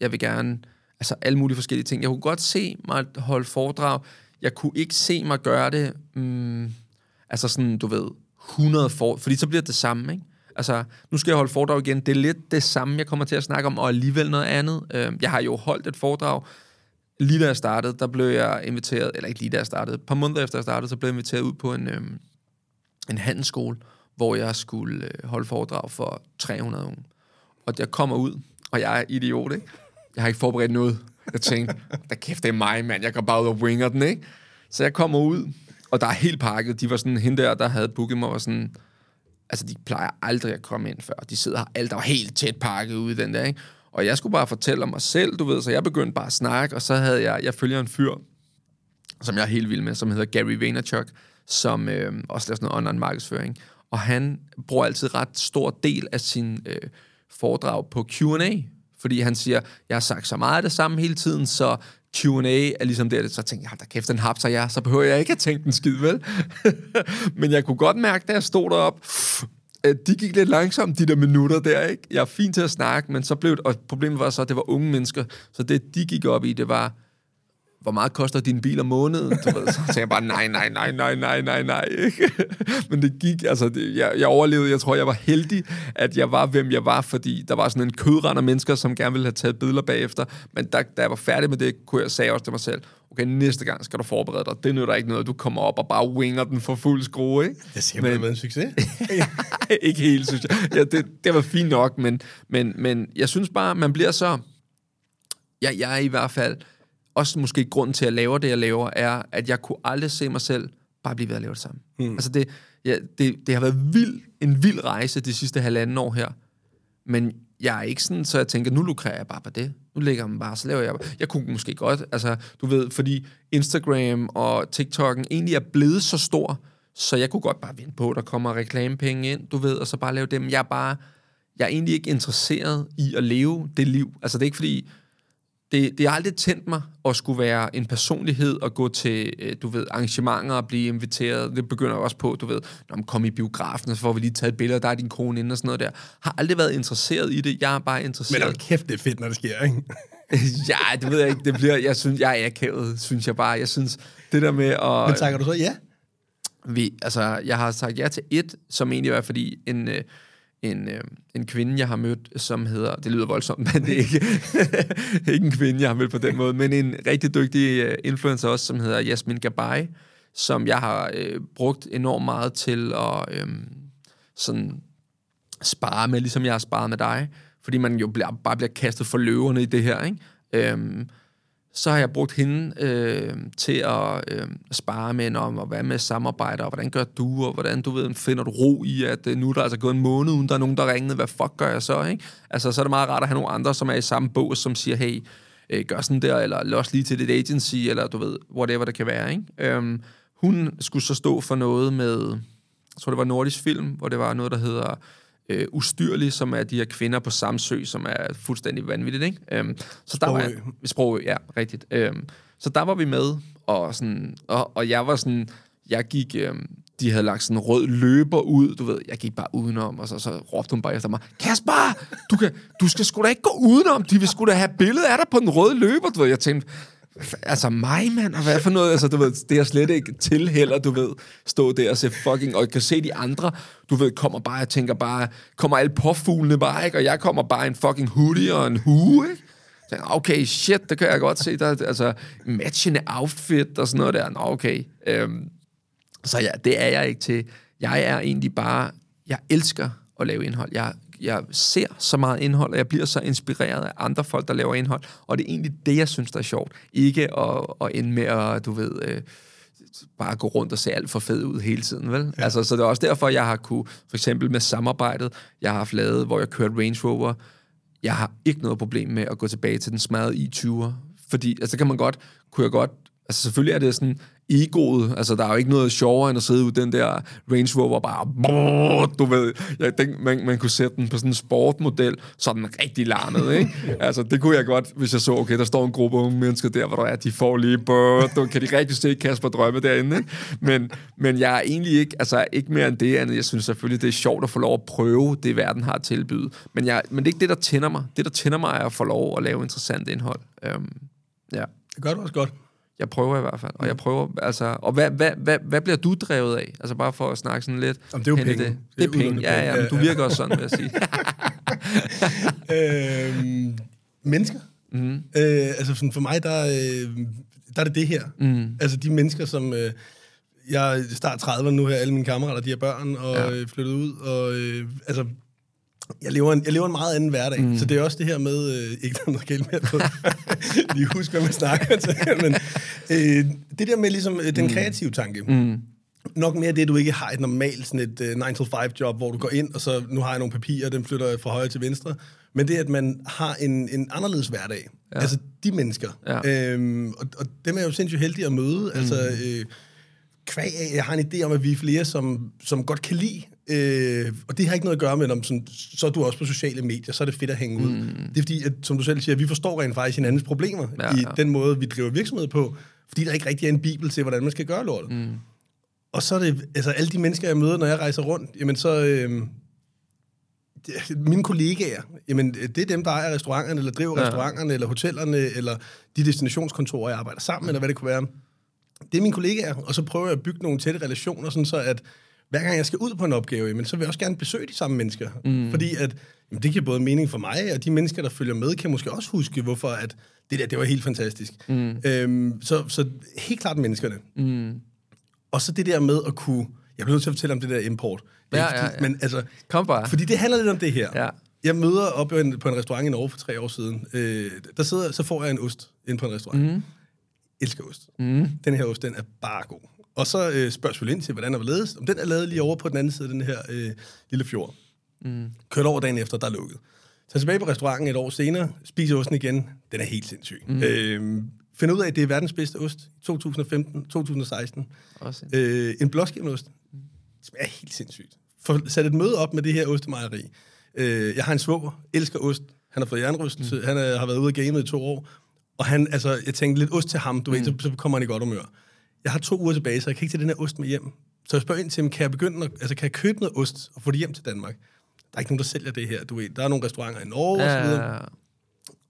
jeg vil gerne... Altså alle mulige forskellige ting. Jeg kunne godt se mig holde foredrag. Jeg kunne ikke se mig gøre det... Mm, altså sådan, du ved, 100 for... Fordi så bliver det det samme, ikke? Altså, nu skal jeg holde foredrag igen. Det er lidt det samme, jeg kommer til at snakke om, og alligevel noget andet. Øh, jeg har jo holdt et foredrag, lige da jeg startede, der blev jeg inviteret, eller ikke lige da jeg startede, et par måneder efter jeg startede, så blev jeg inviteret ud på en, øhm, en handelsskole, hvor jeg skulle øh, holde foredrag for 300 unge. Og jeg kommer ud, og jeg er idiot, ikke? Jeg har ikke forberedt noget. Jeg tænkte, der kæft, det er mig, mand. Jeg går bare ud og winger den, ikke? Så jeg kommer ud, og der er helt pakket. De var sådan, hende der, der havde booket mig, var sådan, altså de plejer aldrig at komme ind før. De sidder her alt der var helt tæt pakket ude den der, ikke? Og jeg skulle bare fortælle om mig selv, du ved, så jeg begyndte bare at snakke, og så havde jeg, jeg følger en fyr, som jeg er helt vild med, som hedder Gary Vaynerchuk, som øh, også laver sådan noget online markedsføring. Og han bruger altid ret stor del af sin øh, foredrag på Q&A, fordi han siger, jeg har sagt så meget af det samme hele tiden, så Q&A er ligesom der, så tænkte jeg, hold da kæft, den hapser jeg, så behøver jeg ikke at tænke den skid, vel? (laughs) Men jeg kunne godt mærke, da jeg stod derop, at de gik lidt langsomt, de der minutter der, ikke? Jeg er fint til at snakke, men så blev det, og problemet var så, at det var unge mennesker, så det, de gik op i, det var, hvor meget koster din bil om måneden? Du ved, så tænkte jeg bare, nej, nej, nej, nej, nej, nej, nej. (laughs) Men det gik, altså, det, jeg, jeg overlevede, jeg tror, jeg var heldig, at jeg var, hvem jeg var, fordi der var sådan en kødrand af mennesker, som gerne ville have taget billeder bagefter. Men da, da jeg var færdig med det, kunne jeg sige også til mig selv, okay, næste gang skal du forberede dig. Det nytter ikke noget, du kommer op og bare winger den for fuld skrue, ikke? Det siger man, været en succes. (laughs) ikke helt, synes jeg. Ja, det, det var fint nok, men, men, men jeg synes bare, man bliver så... Jeg, jeg er i hvert fald... Også måske grunden til, at jeg laver det, jeg laver, er, at jeg kunne aldrig se mig selv bare blive ved at lave det samme. Mm. Altså, det, ja, det, det har været vild, en vild rejse de sidste halvanden år her. Men jeg er ikke sådan, så jeg tænker, nu lukrer jeg bare på det. Nu lægger man bare, så laver jeg bare. Jeg kunne måske godt, altså, du ved, fordi Instagram og TikTok'en egentlig er blevet så stor, Så jeg kunne godt bare vente på, at der kommer reklamepenge ind, du ved, og så bare lave dem. Jeg er bare, jeg er egentlig ikke interesseret i at leve det liv. Altså det er ikke fordi, det, det har aldrig tændt mig at skulle være en personlighed og gå til, øh, du ved, arrangementer og blive inviteret. Det begynder jeg også på, du ved, når man kommer i biografen, så får vi lige taget et billede, der er din kone inde og sådan noget der. Har aldrig været interesseret i det. Jeg er bare interesseret. Men hold kæft, det er fedt, når det sker, ikke? (laughs) ja, det ved jeg ikke. Det bliver, jeg synes, jeg er akavet, synes jeg bare. Jeg synes, det der med at... Men takker du så ja? Vi, altså, jeg har sagt ja til et, som egentlig var, fordi en, øh, en, øh, en kvinde, jeg har mødt, som hedder, det lyder voldsomt, men det er ikke, (laughs) ikke en kvinde, jeg har mødt på den måde, men en rigtig dygtig øh, influencer også, som hedder Jasmin Gabay, som jeg har øh, brugt enormt meget til at øh, sådan spare med, ligesom jeg har sparet med dig, fordi man jo bliver, bare bliver kastet for løverne i det her, ikke? Øh, så har jeg brugt hende øh, til at øh, spare med om, og hvad med samarbejde, og hvordan gør du, og hvordan du ved, finder du ro i, at øh, nu er der altså gået en måned, uden der er nogen, der ringede, hvad fuck gør jeg så, ikke? Altså, så er det meget rart at have nogle andre, som er i samme bås, som siger, hey, øh, gør sådan der, eller los lige til dit agency, eller du ved, whatever det kan være, ikke? Øhm, hun skulle så stå for noget med, jeg tror det var Nordisk Film, hvor det var noget, der hedder øh, ustyrlig, som er de her kvinder på Samsø, som er fuldstændig vanvittigt, ikke? Øhm, så der var Sprogø, ja, rigtigt. Øhm, så der var vi med, og, sådan, og, og jeg var sådan, jeg gik, øhm, de havde lagt sådan en rød løber ud, du ved, jeg gik bare udenom, og så, så råbte hun bare efter mig, Kasper, du, kan, du skal sgu da ikke gå udenom, de vil sgu da have billedet af dig på den røde løber, du ved, jeg tænkte, altså mig, mand, og hvad for noget, altså du ved, det er slet ikke til heller, du ved, stå der og se fucking, og jeg kan se de andre, du ved, kommer bare, jeg tænker bare, kommer alle påfuglene bare, ikke, og jeg kommer bare en fucking hoodie og en hue, ikke, så, okay, shit, det kan jeg godt se, der altså matchende outfit og sådan noget der, nå okay, øhm, så ja, det er jeg ikke til, jeg er egentlig bare, jeg elsker at lave indhold, jeg jeg ser så meget indhold, og jeg bliver så inspireret af andre folk, der laver indhold. Og det er egentlig det, jeg synes, der er sjovt. Ikke at, at ende med at, du ved... Øh, bare gå rundt og se alt for fed ud hele tiden, vel? Ja. Altså, så det er også derfor, jeg har kunne, for eksempel med samarbejdet, jeg har haft lavet, hvor jeg kørte Range Rover, jeg har ikke noget problem med at gå tilbage til den smadrede i20'er, fordi, altså, kan man godt, kunne jeg godt, altså selvfølgelig er det sådan, egoet. Altså, der er jo ikke noget sjovere end at sidde ud den der Range Rover bare... Brrr, du ved, jeg tænkte, man, man kunne sætte den på sådan en sportmodel, så den rigtig larmet, ikke? (laughs) altså, det kunne jeg godt, hvis jeg så, okay, der står en gruppe unge mennesker der, hvor der er, de får lige... Brrr, du, kan de rigtig se Kasper drømme derinde, ikke? Men, men jeg er egentlig ikke, altså, ikke mere end det andet. Jeg synes selvfølgelig, det er sjovt at få lov at prøve det, verden har at tilbyde. Men, jeg, men det er ikke det, der tænder mig. Det, der tænder mig, er at få lov at lave interessant indhold. Um, ja. Det gør du også godt. Jeg prøver i hvert fald. Og jeg prøver, altså... Og hvad, hvad, hvad, hvad bliver du drevet af? Altså bare for at snakke sådan lidt... Jamen, det er jo penge. Det, det er penge, ja, ja. Men du virker også sådan, vil jeg sige. (laughs) øhm, mennesker. Mm. Øh, altså sådan for mig, der, øh, der er det det her. Mm. Altså de mennesker, som... Øh, jeg start 30'erne nu her, alle mine kammerater, de har børn og ja. øh, flyttet ud, og øh, altså jeg lever, en, jeg lever en meget anden hverdag, mm. så det er også det her med, øh, ikke der er noget galt med på, (laughs) lige husk, hvad man snakker til, men øh, det der med ligesom øh, den mm. kreative tanke, mm. nok mere det, du ikke har et normalt sådan et øh, 9-to-5-job, hvor du går ind, og så nu har jeg nogle papirer, dem flytter fra højre til venstre, men det, at man har en, en anderledes hverdag, ja. altså de mennesker, ja. øhm, og, og dem er jeg jo sindssygt heldig at møde, mm. altså... Øh, kvæg af, jeg har en idé om, at vi er flere, som, som godt kan lide Øh, og det har ikke noget at gøre med, om sådan, så er du også på sociale medier, så er det fedt at hænge ud. Mm. Det er fordi, at, som du selv siger, vi forstår rent faktisk hinandens problemer ja, ja. i den måde, vi driver virksomhed på, fordi der ikke rigtig er en bibel til, hvordan man skal gøre lortet. Mm. Og så er det, altså alle de mennesker, jeg møder, når jeg rejser rundt, jamen så, øh, mine kollegaer, jamen det er dem, der ejer restauranterne, eller driver ja. restauranterne, eller hotellerne, eller de destinationskontorer, jeg arbejder sammen med, eller hvad det kunne være. Det er mine kollegaer, og så prøver jeg at bygge nogle tætte relationer, sådan så at hver gang jeg skal ud på en opgave, men så vil jeg også gerne besøge de samme mennesker. Mm. Fordi at, jamen, det giver både mening for mig, og de mennesker, der følger med, kan måske også huske, hvorfor at det der, det var helt fantastisk. Mm. Øhm, så, så helt klart menneskerne. Mm. Og så det der med at kunne... Jeg bliver nødt til at fortælle om det der import. Ja, ja, ja. Men altså, Kom bare. Fordi det handler lidt om det her. Ja. Jeg møder op på en, på en restaurant i Norge for tre år siden. Øh, der sidder, så får jeg en ost ind på en restaurant. Mm. Elsker ost. Mm. Den her ost, den er bare god. Og så øh, spørger vi ind til, hvordan den var lavet. Om den er lavet lige over på den anden side af den her øh, lille fjord. Mm. Kørt over dagen efter, der er lukket. Så tilbage på restauranten et år senere, spiser osten igen. Den er helt sindssyg. Mm. Øh, finder ud af, at det er verdens bedste ost i 2015, 2016. Også. Øh, en blåskimmelost. Det smager helt sindssygt. Få sat et møde op med det her ostemejeri. Øh, jeg har en svoger, elsker ost. Han har fået jernrystelse. Mm. Han er, har været ude af gamet i to år. Og han, altså, jeg tænkte lidt ost til ham, du mm. ved, så, så kommer han i godt humør. Jeg har to uger tilbage, så jeg kan ikke tage den her ost med hjem. Så jeg spørger ind til ham, kan jeg begynde at, altså, kan jeg købe noget ost og få det hjem til Danmark? Der er ikke nogen, der sælger det her, du ved. Der er nogle restauranter i Norge og så videre. Ja,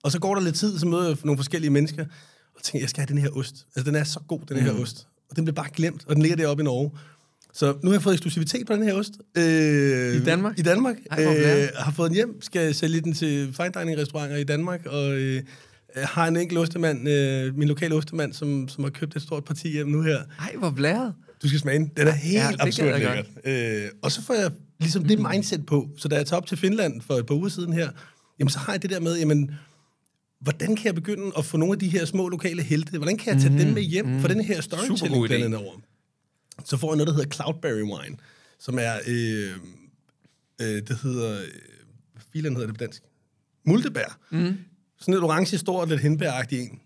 Og så går der lidt tid, så møder jeg nogle forskellige mennesker, og tænker, jeg skal have den her ost. Altså, den er så god, den her Mm. ost. Og den bliver bare glemt, og den ligger deroppe i Norge. Så nu har jeg fået eksklusivitet på den her ost. Øh, I Danmark? I Danmark. Ej, blæret. har fået den hjem, skal sælge den til fine dining restauranter i Danmark, og øh, har en enkelt ostemand, øh, min lokale ostemand, som, som har købt et stort parti hjem nu her. Ej, hvor blæret. Du skal smage den. Den er helt Ja, absurd lækkert. Øh, og så får jeg ligesom det mindset på. Så da jeg tager op til Finland for et par uger siden her, jamen så har jeg det der med, jamen, hvordan kan jeg begynde at få nogle af de her små lokale helte, hvordan kan jeg tage mm, dem med hjem mm, for den her Supergod storytelling blandt over? Så får jeg noget, der hedder Cloudberry Wine, som er, øh, øh, det hedder, øh, hvad filen hedder det på dansk? Multebær. Mm. Sådan et orange, stort, lidt hindbæragtigt en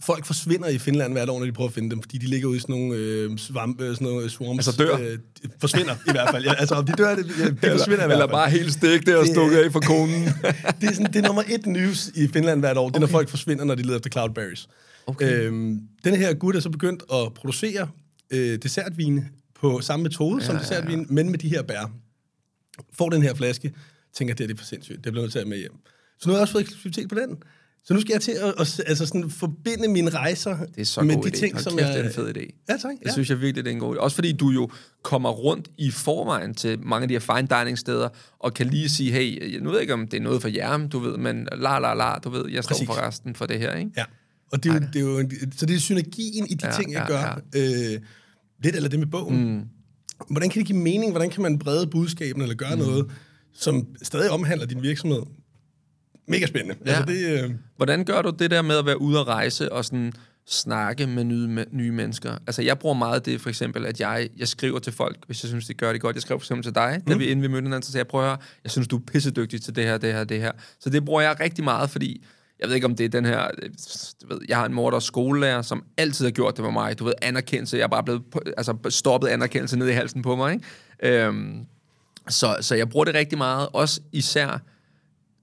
folk forsvinder i Finland hvert år, når de prøver at finde dem, fordi de ligger ude i sådan nogle øh, svamp, øh, sådan nogle swarms. Altså dør? Øh, de forsvinder i hvert fald. Ja, altså, om de dør, det, ja, de forsvinder i hvert Eller fald. bare helt stik der og stukket af for konen. (laughs) det, er sådan, det er nummer et news i Finland hvert år. Det er, når folk forsvinder, når de leder efter cloudberries. Okay. Øhm, den her gut er så begyndt at producere øh, dessertvine på samme metode ja, som dessertvine, men med de her bær. Får den her flaske, tænker, det er det for sindssygt. Det bliver nødt til at have med hjem. Så nu har jeg også fået eksklusivitet på den. Så nu skal jeg til at, at altså sådan, forbinde mine rejser Det er så med god de idé. ting, Hold som kæft, jeg... det er en fed idé. Ja, tak. Jeg Ja. synes jeg virkelig, det er en god idé. Også fordi du jo kommer rundt i forvejen til mange af de her fine dining steder, og kan lige sige, hey, nu ved jeg ikke, om det er noget for jer, du ved, men la la la, du ved, jeg står Præcis. for resten for det her, ikke? Ja, og det er, jo, det er jo, en- så det er synergien i de Ja, ja, ting, jeg ja, gør. Ja. Øh, lidt eller det med bogen. Mm. Hvordan kan det give mening? Hvordan kan man brede budskaben eller gøre mm. noget, som stadig omhandler din virksomhed? Mega spændende. Ja. Altså det, øh, Hvordan gør du det der med at være ude at rejse og sådan snakke med nye, nye mennesker? Altså, jeg bruger meget det, for eksempel, at jeg, jeg skriver til folk, hvis jeg synes, de gør det godt. Jeg skrev for eksempel til dig, da vi inden vi mødte hinanden, så sagde jeg, prøv at høre, jeg synes, du er pissedygtig til det her, det her, det her. Så det bruger jeg rigtig meget, fordi jeg ved ikke, om det er den her... øh, Du ved, jeg har en mor, der er skolelærer, som altid har gjort det med mig. Du ved, anerkendelse. Jeg er bare blevet altså, stoppet anerkendelse ned i halsen på mig, ikke? Øhm, så, så jeg bruger det rigtig meget, også især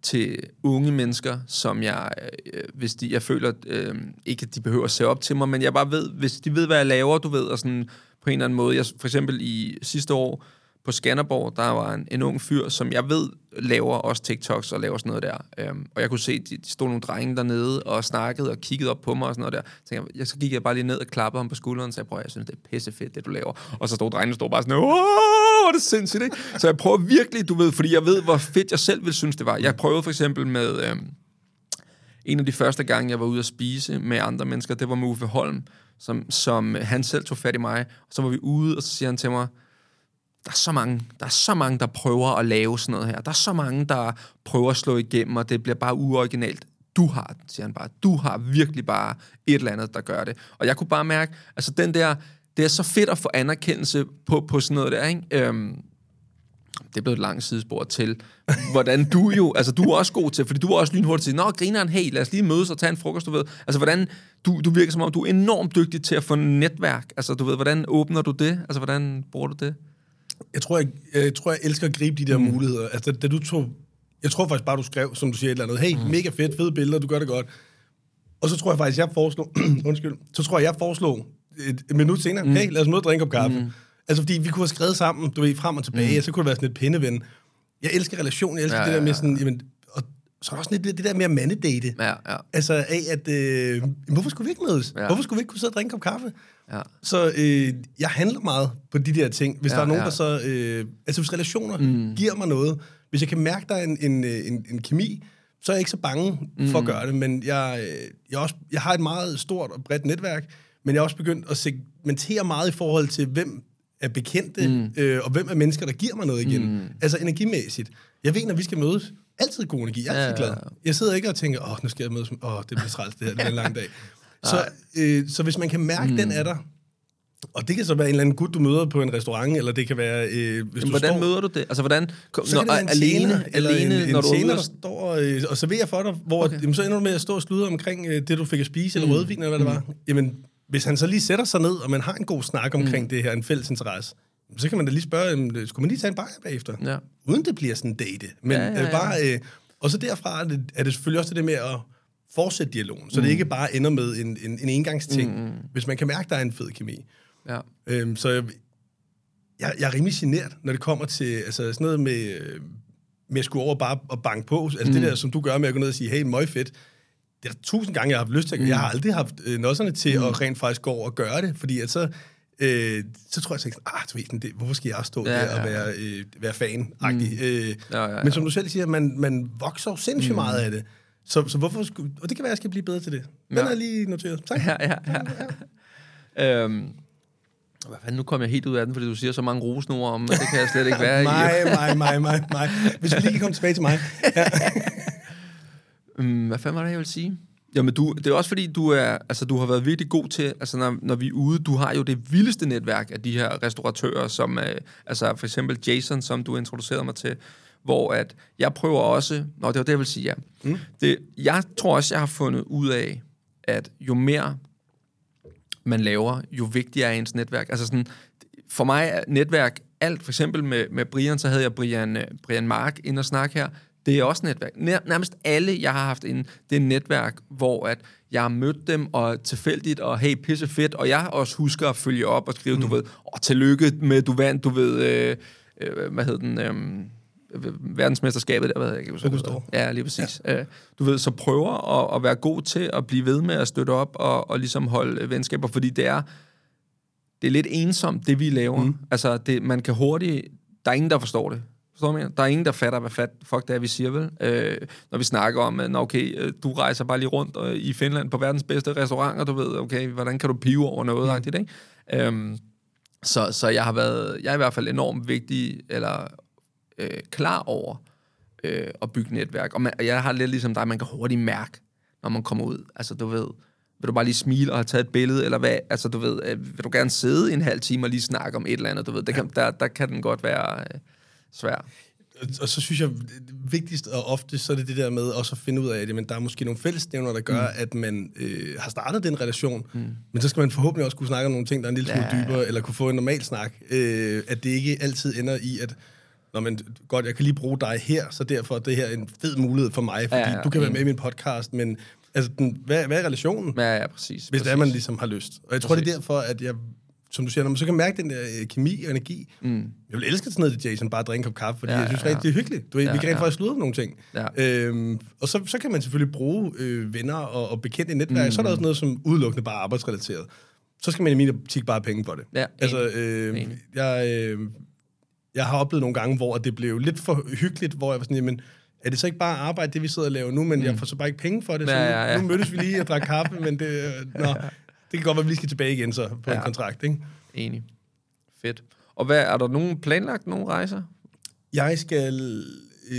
til unge mennesker, som jeg, øh, hvis de, jeg føler, øh, ikke at de behøver at se op til mig, men jeg bare ved, hvis de ved, hvad jeg laver, du ved, og sådan på en eller anden måde. Jeg, for eksempel i sidste år på Skanderborg, der var en, en ung fyr, som jeg ved laver også TikToks og laver sådan noget der. Øhm, og jeg kunne se, de, de stod nogle drenge dernede og snakkede og kiggede op på mig og sådan noget der. Så, tænkte jeg, jeg, så gik jeg bare lige ned og klappede ham på skulderen og sagde, prøv, jeg synes, det er pissefedt, det du laver. Og så stod drengene stod bare sådan, åh, hvor er det sindssygt, ikke? Så jeg prøver virkelig, du ved, fordi jeg ved, hvor fedt jeg selv ville synes, det var. Jeg prøvede for eksempel med... Øhm, en af de første gange, jeg var ude at spise med andre mennesker, det var med Uffe Holm, som, som han selv tog fat i mig. Og så var vi ude, og så siger han til mig, der er så mange, der er så mange, der prøver at lave sådan noget her. Der er så mange, der prøver at slå igennem, og det bliver bare uoriginalt. Du har den, siger han bare. Du har virkelig bare et eller andet, der gør det. Og jeg kunne bare mærke, altså den der, det er så fedt at få anerkendelse på, på sådan noget der, ikke? Øhm, det er blevet et langt sidespor til, hvordan du jo, (laughs) altså du er også god til, fordi du er også lynhurtigt til, nå, grineren, hey, lad os lige mødes og tage en frokost, du ved. Altså, hvordan, du, du virker som om, du er enormt dygtig til at få netværk. Altså, du ved, hvordan åbner du det? Altså, hvordan bruger du det? Jeg, tror, jeg, jeg tror, jeg elsker at gribe de der mm. muligheder. Altså, da, da du tog... Jeg tror faktisk bare, du skrev, som du siger, et eller andet. Hey, mm. mega fedt, fede billeder, du gør det godt. Og så tror jeg faktisk, jeg foreslog... (clears throat) undskyld. Så tror jeg, jeg foreslog et, et minut senere, mm. hey, lad os møde og drikke op kaffe. Mm. Altså, fordi vi kunne have skrevet sammen, du ved, frem og tilbage, mm. og så kunne det være sådan et pindeven. Jeg elsker relation, jeg elsker Ja, det der ja, med sådan... Jamen, og så er der også lidt det, der med at mandedate. Ja, ja. Altså af, at... Øh, hvorfor skulle vi ikke mødes? Ja. Ja. Hvorfor skulle vi ikke kunne sidde og drikke en kop kaffe? Ja. Så øh, jeg handler meget på de der ting. Hvis Ja, der er nogen, ja. der så... Øh, altså hvis relationer mm. giver mig noget, hvis jeg kan mærke, der er en, en, øh, en, en kemi, så er jeg ikke så bange mm. for at gøre det. Men jeg, øh, jeg, også, jeg har et meget stort og bredt netværk, men jeg er også begyndt at segmentere meget i forhold til, hvem er bekendte, mm. øh, og hvem er mennesker, der giver mig noget igen. Mm. Altså energimæssigt. Jeg ved, når vi skal mødes, altid god energi, jeg er altid Ja, glad. Jeg sidder ikke og tænker, åh, nu skal jeg mødes, åh, det bliver træls, det her, det er en lang dag. Så, øh, så hvis man kan mærke, mm. den er der, Og det kan så være en eller anden gut, du møder på en restaurant, eller det kan være... Øh, hvis Jamen, du hvordan står, møder du det? Altså, hvordan... så når, kan det være en alene, tjener, eller alene, en, når en du er tjener, der og- står øh, og serverer for dig, hvor okay. jamen, så ender du med at stå og sludre omkring øh, det, du fik at spise, eller rødvin, eller hvad det var. Jamen, hvis han så lige sætter sig ned, og man har en god snak omkring mm. det her, en fælles interesse, så kan man da lige spørge, jamen, skulle man lige tage en bajer bagefter? Ja. Uden det bliver sådan en date. Men ja, ja, ja. Øh, bare... Øh, og så derfra er det, er det selvfølgelig også det med at fortsætte dialogen, så det ikke bare ender med en, en, en engangsting, mm. hvis man kan mærke, der er en fed kemi. Ja. Øhm, så jeg, jeg, jeg er rimelig genert, når det kommer til altså sådan noget med, øh, med at skulle over bare og banke på. Altså mm. det der, som du gør med at gå ned og sige, hey, møg fedt. Det er der tusind gange, jeg har haft lyst til gøre. Jeg har aldrig haft øh, nosserne til mm. at rent faktisk gå over og gøre det, fordi at så, øh, så tror jeg, at ah, du ved, sådan, det, hvorfor skal jeg stå Ja, ja, der ja, og være, øh, være fan-agtig? Mm. Øh, Ja, ja, ja. Men som du selv siger, man, man vokser jo sindssygt mm. meget af det. Så, så hvorfor skulle, og det kan være, at jeg skal blive bedre til det. Den Ja. er lige noteret. Tak. Ja, ja, ja. øhm, hvad fanden, nu kom jeg helt ud af den, fordi du siger så mange rosnord om, det kan jeg slet ikke (laughs) være i. mig, mig, mig, mig, mig. Hvis vi lige kan komme tilbage til mig. Ja. Um, (laughs) hvad fanden var det, jeg ville sige? Jamen, du, det er også fordi, du, er, altså, du har været virkelig god til, altså når, når vi er ude, du har jo det vildeste netværk af de her restauratører, som øh, altså for eksempel Jason, som du introducerede mig til, hvor at jeg prøver også, nå, det var det, jeg vil sige, ja. Mm. Det, jeg tror også, jeg har fundet ud af, at jo mere man laver, jo vigtigere er ens netværk. Altså sådan, for mig er netværk alt. For eksempel med, med Brian, så havde jeg Brian, øh, Brian Mark ind og snakke her. Det er også netværk. Nær, nærmest alle, jeg har haft inde, det er netværk, hvor at jeg har mødt dem, og tilfældigt, og hey, pisse fedt, og jeg også husker at følge op og skrive, mm. du ved, åh, tillykke med, du vandt, du ved, øh, øh, hvad hed den, øh, verdensmesterskabet, der ved jeg ikke, hvad hedder. Ja, lige præcis. Ja. Du ved, så prøver at, at være god til at blive ved med at støtte op og, og ligesom holde venskaber, fordi det er, det er lidt ensomt, det vi laver. Mm. Altså, det, man kan hurtigt... Der er ingen, der forstår det. Forstår du, hvad? Der er ingen, der fatter, hvad fat, fuck det er, vi siger, vel? Øh, når vi snakker om, at okay, øh, du rejser bare lige rundt øh, i Finland på verdens bedste restauranter, du ved, okay, hvordan kan du pive over noget, mm. ikke? Øhm, så, så jeg har været, jeg er i hvert fald enormt vigtig, eller øh, klar over øh, at bygge netværk. Og, man, og jeg har lidt ligesom dig, man kan hurtigt mærke, når man kommer ud. Altså, du ved, vil du bare lige smile og have taget et billede, eller hvad? Altså, du ved, øh, vil du gerne sidde en halv time og lige snakke om et eller andet, du ved, der kan, der, der kan den godt være øh, svær. Og så synes jeg, det vigtigst og ofte, så er det det der med også at finde ud af, at jamen, der er måske nogle fællesnævner, der gør, mm. at man øh, har startet den relation, mm. men så skal man forhåbentlig også kunne snakke om nogle ting, der er en lille smule Ja, ja, ja. dybere, eller kunne få en normal snak. Øh, at det ikke altid ender i, at Nå, men godt, jeg kan lige bruge dig her, så derfor er det her en fed mulighed for mig, fordi Ja, ja, du kan være med i min podcast, men altså, den, hvad, hvad er relationen? Ja, ja, præcis. hvis præcis. det er, man ligesom har lyst. Og jeg tror, det er derfor, at jeg, som du siger, når man så kan mærke den der øh, kemi og energi, mm. jeg vil elske sådan noget til Jason, bare at drikke en kop kaffe, fordi Ja, jeg synes ja, rigtig, det er hyggeligt. Du Ja, vi kan rent ja. faktisk sludre nogle ting. Ja. Øhm, og så, så kan man selvfølgelig bruge øh, venner og, og bekendte i netværk. Mm. Så er der også noget, som udelukkende bare er arbejdsrelateret. Så skal man i min optik bare have penge for det. Ja, altså, øh, jeg, øh, jeg har oplevet nogle gange, hvor det blev lidt for hyggeligt, hvor jeg var sådan, jamen, er det så ikke bare arbejde, det vi sidder og laver nu, men mm. jeg får så bare ikke penge for det, så Ja, nu, ja, ja. nu mødtes vi lige og drak kaffe, men det, øh, (laughs) nå, det kan godt være, at vi lige skal tilbage igen så på Ja. en kontrakt, ikke? Enig. Fedt. Og hvad, er der nogen planlagt nogle rejser? Jeg skal... Øh,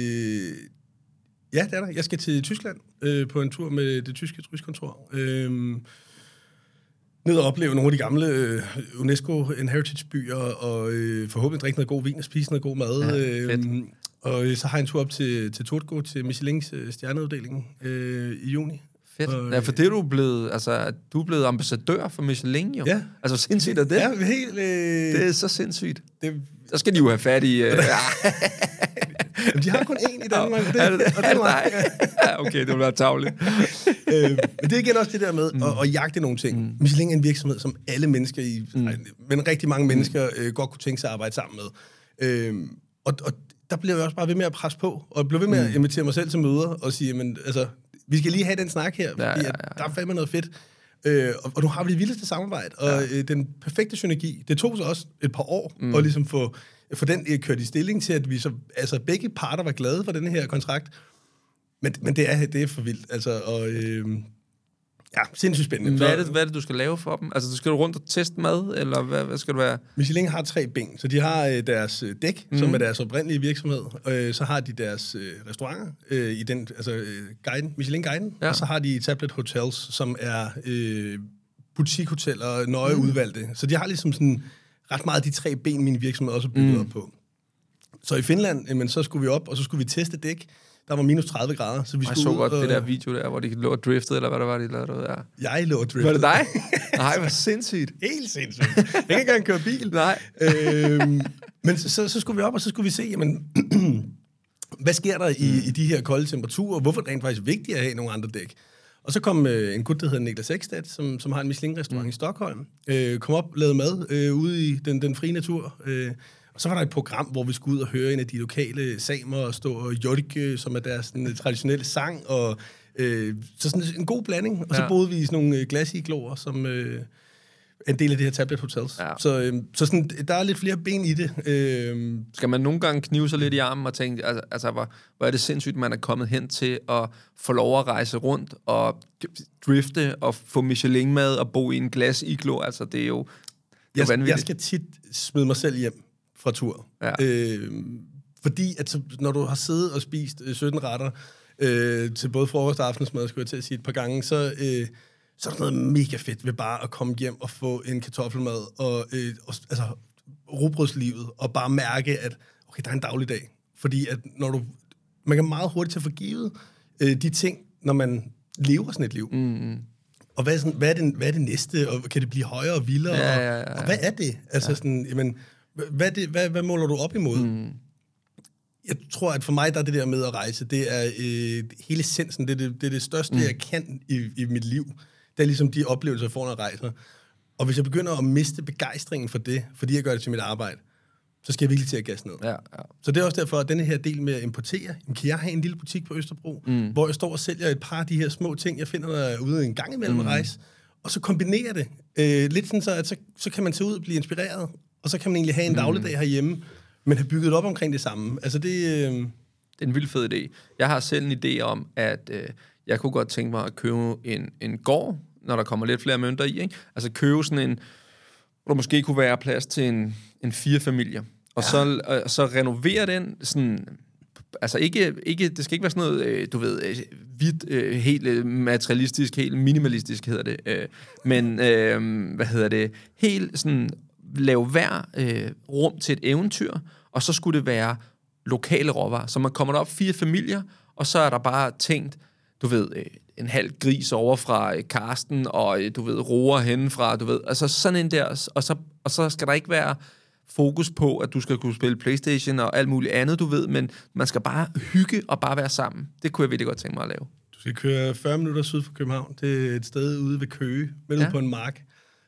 ja, det er der. Jeg skal til Tyskland øh, på en tur med det tyske turistkontor. Øh, ned og opleve nogle af de gamle øh, UNESCO Heritage-byer, og øh, forhåbentlig drikke noget god vin og spise noget god mad. Ja, fedt. øh, og øh, så har jeg en tur op til, til Turtgo, til Michelins øh, stjerneuddeling øh, i juni. Fedt. Og, ja, for det er du blevet, altså, du er blevet ambassadør for Michelin, jo. Ja. Altså, sindssygt er det? Ja, helt... Øh, Det er så sindssygt. det, Så skal de jo have fat i... Øh, (laughs) jamen, de har kun én i Danmark, og det, er det, og det er mig. ja, okay, det vil være tavligt. (laughs) øh, men det er igen også det der med mm. at, at jagte nogle ting. Mm. Michelin er en virksomhed, som alle mennesker, i, mm. men rigtig mange mennesker øh, godt kunne tænke sig at arbejde sammen med. Øh, og, og der blev jeg også bare ved med at presse på, og blev ved med at invitere mig selv til møder, og sige, men, altså, vi skal lige have den snak her, fordi Ja, ja, ja, At der er fandme noget fedt. Øh, og, og nu har vi det vildeste samarbejde, og ja. øh, den perfekte synergi. Det tog så også et par år, mm. at ligesom få, få den øh, kørt i stilling til, at vi så, altså begge parter var glade for den her kontrakt. Men, men det, er, det er for vildt, altså, og øh, ja, sindssygt spændende. Hvad er, det, hvad er det, du skal lave for dem? Altså, skal du rundt og teste mad, eller hvad, hvad skal du være? Michelin har tre ben, så de har øh, deres øh, dæk, mm. som er deres oprindelige virksomhed, øh, så har de deres øh, restauranter, øh, i den, altså øh, guiden, Michelin Guiden, Ja. ja. og så har de Tablet Hotels, som er øh, butikhoteller, nøje mm. udvalgte. Så de har ligesom sådan ret meget de tre ben, min virksomhed også er bygget mm. op på. Så i Finland, jamen, så skulle vi op, og så skulle vi teste dæk. Der var minus 30 grader, så vi Jeg skulle så ud godt og... det der video der, hvor de lå og driftede, eller hvad der var, de lavede. Ja. Jeg lå og driftede. Var det dig? (laughs) Nej, hvor sindssygt. Helt sindssygt. Jeg kan ikke engang køre bil. Nej. øhm, men så, så, så skulle vi op, og så skulle vi se, jamen, (clears throat) hvad sker der i, i de her kolde temperaturer? Hvorfor er det rent faktisk vigtigt at have nogle andre dæk? Og så kom øh, en gut, der hedder Niklas Ekstad, som, som har en Michelin-restaurant mm. i Stockholm, øh, kom op, lavede mad øh, ude i den, den frie natur. Øh, og så var der et program, hvor vi skulle ud og høre en af de lokale samer og stå og jorike, som er deres sådan, traditionelle sang. Og, øh, så sådan en god blanding. Og så Ja. boede vi i sådan nogle øh, glasigloer, som... Øh, en del af det her tablet hotels. Ja. Så, øh, så sådan, der er lidt flere ben i det. Øh, Skal man nogle gange knive sig lidt i armen og tænke, altså, altså hvor, hvor er det sindssygt, man er kommet hen til at få lov at rejse rundt og drifte og få Michelin-mad og bo i en glas iglo. Altså, det er jo, det er jeg, jeg skal tit smide mig selv hjem fra tur. Ja. Øh, fordi at så, når du har siddet og spist øh, 17 retter øh, til både frokost og aftensmad, skulle jeg til at sige et par gange, så, øh, så er der noget mega fedt ved bare at komme hjem og få en kartoffelmad og, øh, og altså, robrødslivet og bare mærke, at okay, der er en dagligdag. Fordi at når du, man kan meget hurtigt tage for givet øh, de ting, når man lever sådan et liv. Mm. Og hvad er, sådan, hvad, er det, hvad er det næste? Og kan det blive højere og vildere? Ja, og, ja, ja, ja. og hvad er det? Altså ja. sådan, jamen, hvad, det, hvad, hvad måler du op imod? Mm. Jeg tror, at for mig, der er det der med at rejse, det er øh, hele essensen, det er det, det, er det største, mm. jeg kan i, i mit liv. Det er ligesom de oplevelser, jeg får, når jeg rejser. Og hvis jeg begynder at miste begejstringen for det, fordi jeg gør det til mit arbejde, så skal jeg virkelig til at gasse ned. Ja, ja. Så det er også derfor, at denne her del med at importere, jamen, kan jeg have en lille butik på Østerbro, mm. hvor jeg står og sælger et par af de her små ting, jeg finder der ude en gang imellem mm. rejse, og så kombinere det. Øh, lidt sådan så, at så, så kan man tage ud og blive inspireret, og så kan man egentlig have en dagligdag herhjemme, men have bygget op omkring det samme. Altså det... Øh, Det er en vild fed idé. Jeg har selv en idé om, at øh, jeg kunne godt tænke mig at købe en, en gård, når der kommer lidt flere mønter i. Ikke? Altså købe sådan en, hvor der måske kunne være plads til en, en fire familier. Og ja. så, øh, så renovere den sådan... Altså ikke, ikke, det skal ikke være sådan noget, øh, du ved, øh, hvidt, øh, helt materialistisk, helt minimalistisk hedder det. Men, øh, hvad hedder det, helt sådan, lave hver øh, rum til et eventyr, og så skulle det være lokale råvarer. Så man kommer derop fire familier, og så er der bare tænkt, du ved, en halv gris over fra øh, Karsten, og øh, du ved, roer henne fra, du ved, altså sådan en der, og så, og så skal der ikke være fokus på, at du skal kunne spille Playstation og alt muligt andet, du ved, men man skal bare hygge og bare være sammen. Det kunne jeg virkelig godt tænke mig at lave. du skal køre 40 minutter syd for København til et sted ude ved Køge, midt Ja. på en mark,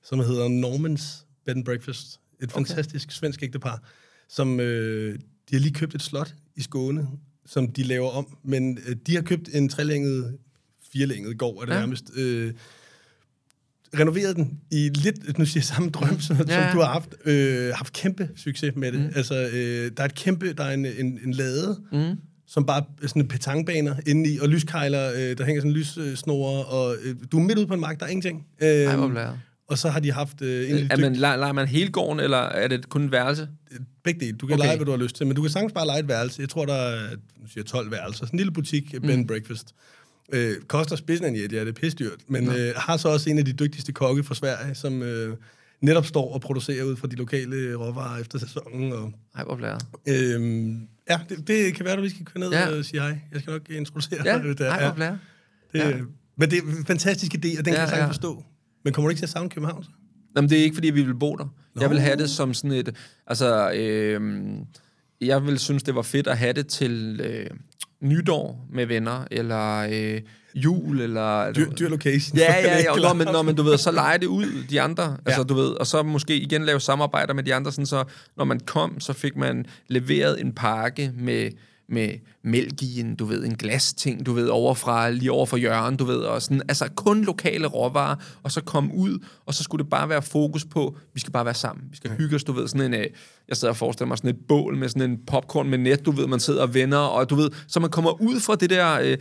som hedder Normans Bed and Breakfast. Et okay. fantastisk svensk ægtepar, som øh, de har lige købt et slot i Skåne, som de laver om, men øh, de har købt en trelænget, firelænget gård, er det Ja. nærmest. Øh, renoveret den i lidt, nu siger jeg samme drøm, som, Ja. som du har haft. Øh, haft kæmpe succes med det. Mm. Altså, øh, der er et kæmpe, der er en, en, en lade, mm. som bare er sådan en petangbaner inde i, og lyskejler, øh, der hænger sådan lyssnore, og øh, du er midt ude på en mark, der er ingenting. Øh, Ej, hvor blæret. og så har de haft øh, en Er man, leger, leger man hele gården, eller er det kun et værelse? begge dele. Du kan Okay. lege, hvad du har lyst til, men du kan sagtens bare lege et værelse. Jeg tror, der er nu siger jeg 12 værelser. Sådan en lille butik, mm. bed and breakfast. Øh, koster spidsen af en ja, det er pisdyrt, men øh, har så også en af de dygtigste kokke fra Sverige, som øh, netop står og producerer ud fra de lokale råvarer efter sæsonen. Og, Ej, hvor blæret. øh, ja, det, det kan være, at vi skal køre ned Ja. ja. og sige hej. Jeg skal nok introducere Ja, dig. Der. ej, hvor blæret. Det, Ja. ja. Men det er en fantastisk idé, og den Ja, ja, kan jeg sagtens ja. forstå. Men kommer du ikke til at savne København? Så? Jamen, det er ikke, fordi vi vil bo der. Nå. Jeg vil have det som sådan et... Altså, øh, jeg vil synes, det var fedt at have det til øh, nytår med venner, eller øh, jul, eller... Dyr, dyr location. Ja, ja, ja. Nå, men, nå, men du ved, så lege det ud, de andre. Ja. Altså, du ved, og så måske igen lave samarbejder med de andre, sådan så når man kom, så fik man leveret en pakke med, med mælk i en, du ved, en glasting, du ved, overfra, lige over for hjørnet, du ved, og sådan, altså kun lokale råvarer, og så komme ud, og så skulle det bare være fokus på, vi skal bare være sammen, vi skal hygge os, du ved, sådan en, øh, jeg sidder og forestiller mig sådan et bål med sådan en popcorn med net, du ved, man sidder og vender, og du ved, så man kommer ud fra det der, øh,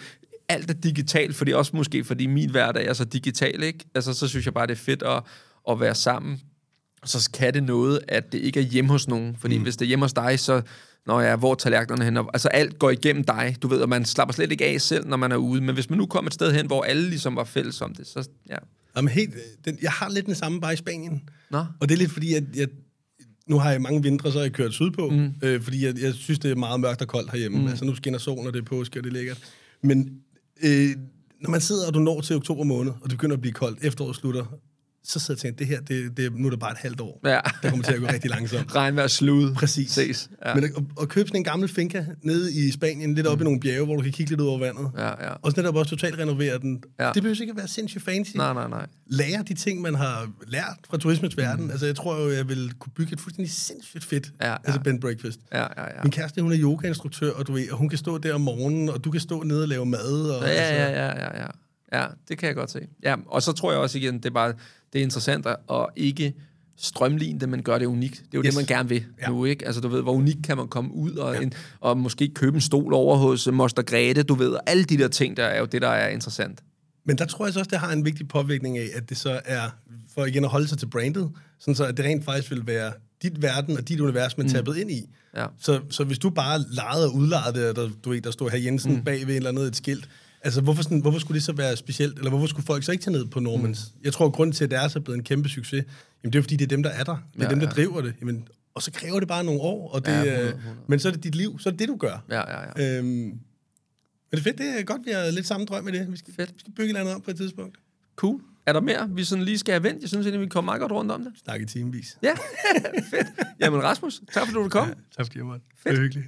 alt er digitalt, fordi også måske fordi min hverdag er så digital, ikke? Altså, så synes jeg bare, det er fedt at, at være sammen. Så kan det noget, at det ikke er hjemme hos nogen. Fordi mm. hvis det er hjemme hos dig, så... Nå ja, hvor er tallerkenerne hen? Altså alt går igennem dig, du ved, og man slapper slet ikke af selv, når man er ude. Men hvis man nu kommer et sted hen, hvor alle ligesom var fælles om det, så ja. Jamen, helt, den, jeg har lidt den samme bare i Spanien. Nå. Og det er lidt fordi, at jeg, nu har jeg mange vintre, så har jeg kørt sydpå, mm. øh, fordi jeg, jeg synes, det er meget mørkt og koldt herhjemme. Mm. Altså, nu skinner solen, og det er påske, og det er lækkert. Men øh, når man sidder, og du når til oktober måned, og det begynder at blive koldt, efteråret slutter, så sidder jeg og tænker, det her, det, det, nu er det bare et halvt år. Ja. Det kommer til at gå rigtig langsomt. (laughs) Regnvejr slud. Præcis. Ses. Ja. Men at, at købe sådan en gammel finca nede i Spanien, lidt oppe mm. i nogle bjerge, hvor du kan kigge lidt ud over vandet. Ja, ja. Og så netop også totalt renovere den. Ja. Det behøver ikke at være sindssygt fancy. Nej, nej, nej. Lære de ting, man har lært fra turismens verden. Mm. Altså, jeg tror jo, jeg vil kunne bygge et fuldstændig sindssygt fedt Ja, ja. altså Ben Breakfast. Ja, ja, ja. Min kæreste, hun er yogainstruktør, og, du ved, og hun kan stå der om morgenen, og du kan stå nede og lave mad. Og, Ja, altså, ja, ja, ja, ja. Ja, det kan jeg godt se. Ja, og så tror jeg også igen, det er bare det er interessant at ikke strømligne det, men gøre det unikt. Det er jo yes. Det, man gerne vil Ja. nu, ikke? Altså, du ved, hvor unikt kan man komme ud, og, ja. en, og måske købe en stol over hos øh, Moster Grete, du ved, og alle de der ting, der er jo det, der er interessant. Men der tror jeg så også, det har en vigtig påvirkning af, at det så er, for igen at holde sig til brandet, sådan så at det rent faktisk vil være dit verden og dit univers, man mm. tappet ind i. Ja. Så, så hvis du bare lejede og udlejede det, der, du ved, der stod her Jensen mm. bag ved eller andet et skilt, altså hvorfor, sådan, hvorfor skulle det så være specielt, eller hvorfor skulle folk så ikke tage ned på Normans? Mm. Jeg tror, at grunden til, at det er så blevet en kæmpe succes, jamen det er fordi, det er dem, der er der. Det er Ja, dem, der ja. driver det. Jamen, og så kræver det bare nogle år, og det, Ja, ja, 100, 100, men så er det dit liv, så er det det, du gør. Ja, ja, ja. Øhm, men det er fedt, det er godt, vi har lidt samme drøm med det. Vi skal, Fedt. vi skal bygge et eller andet om på et tidspunkt. Cool. Er der mere, vi sådan lige skal have vendt? Jeg synes egentlig, vi kommer meget godt rundt om det. Snakke i timevis. Ja, (laughs) fedt. Jamen Rasmus, tak fordi du vil komme. Tak fordi jeg måtte. Det er hyggeligt.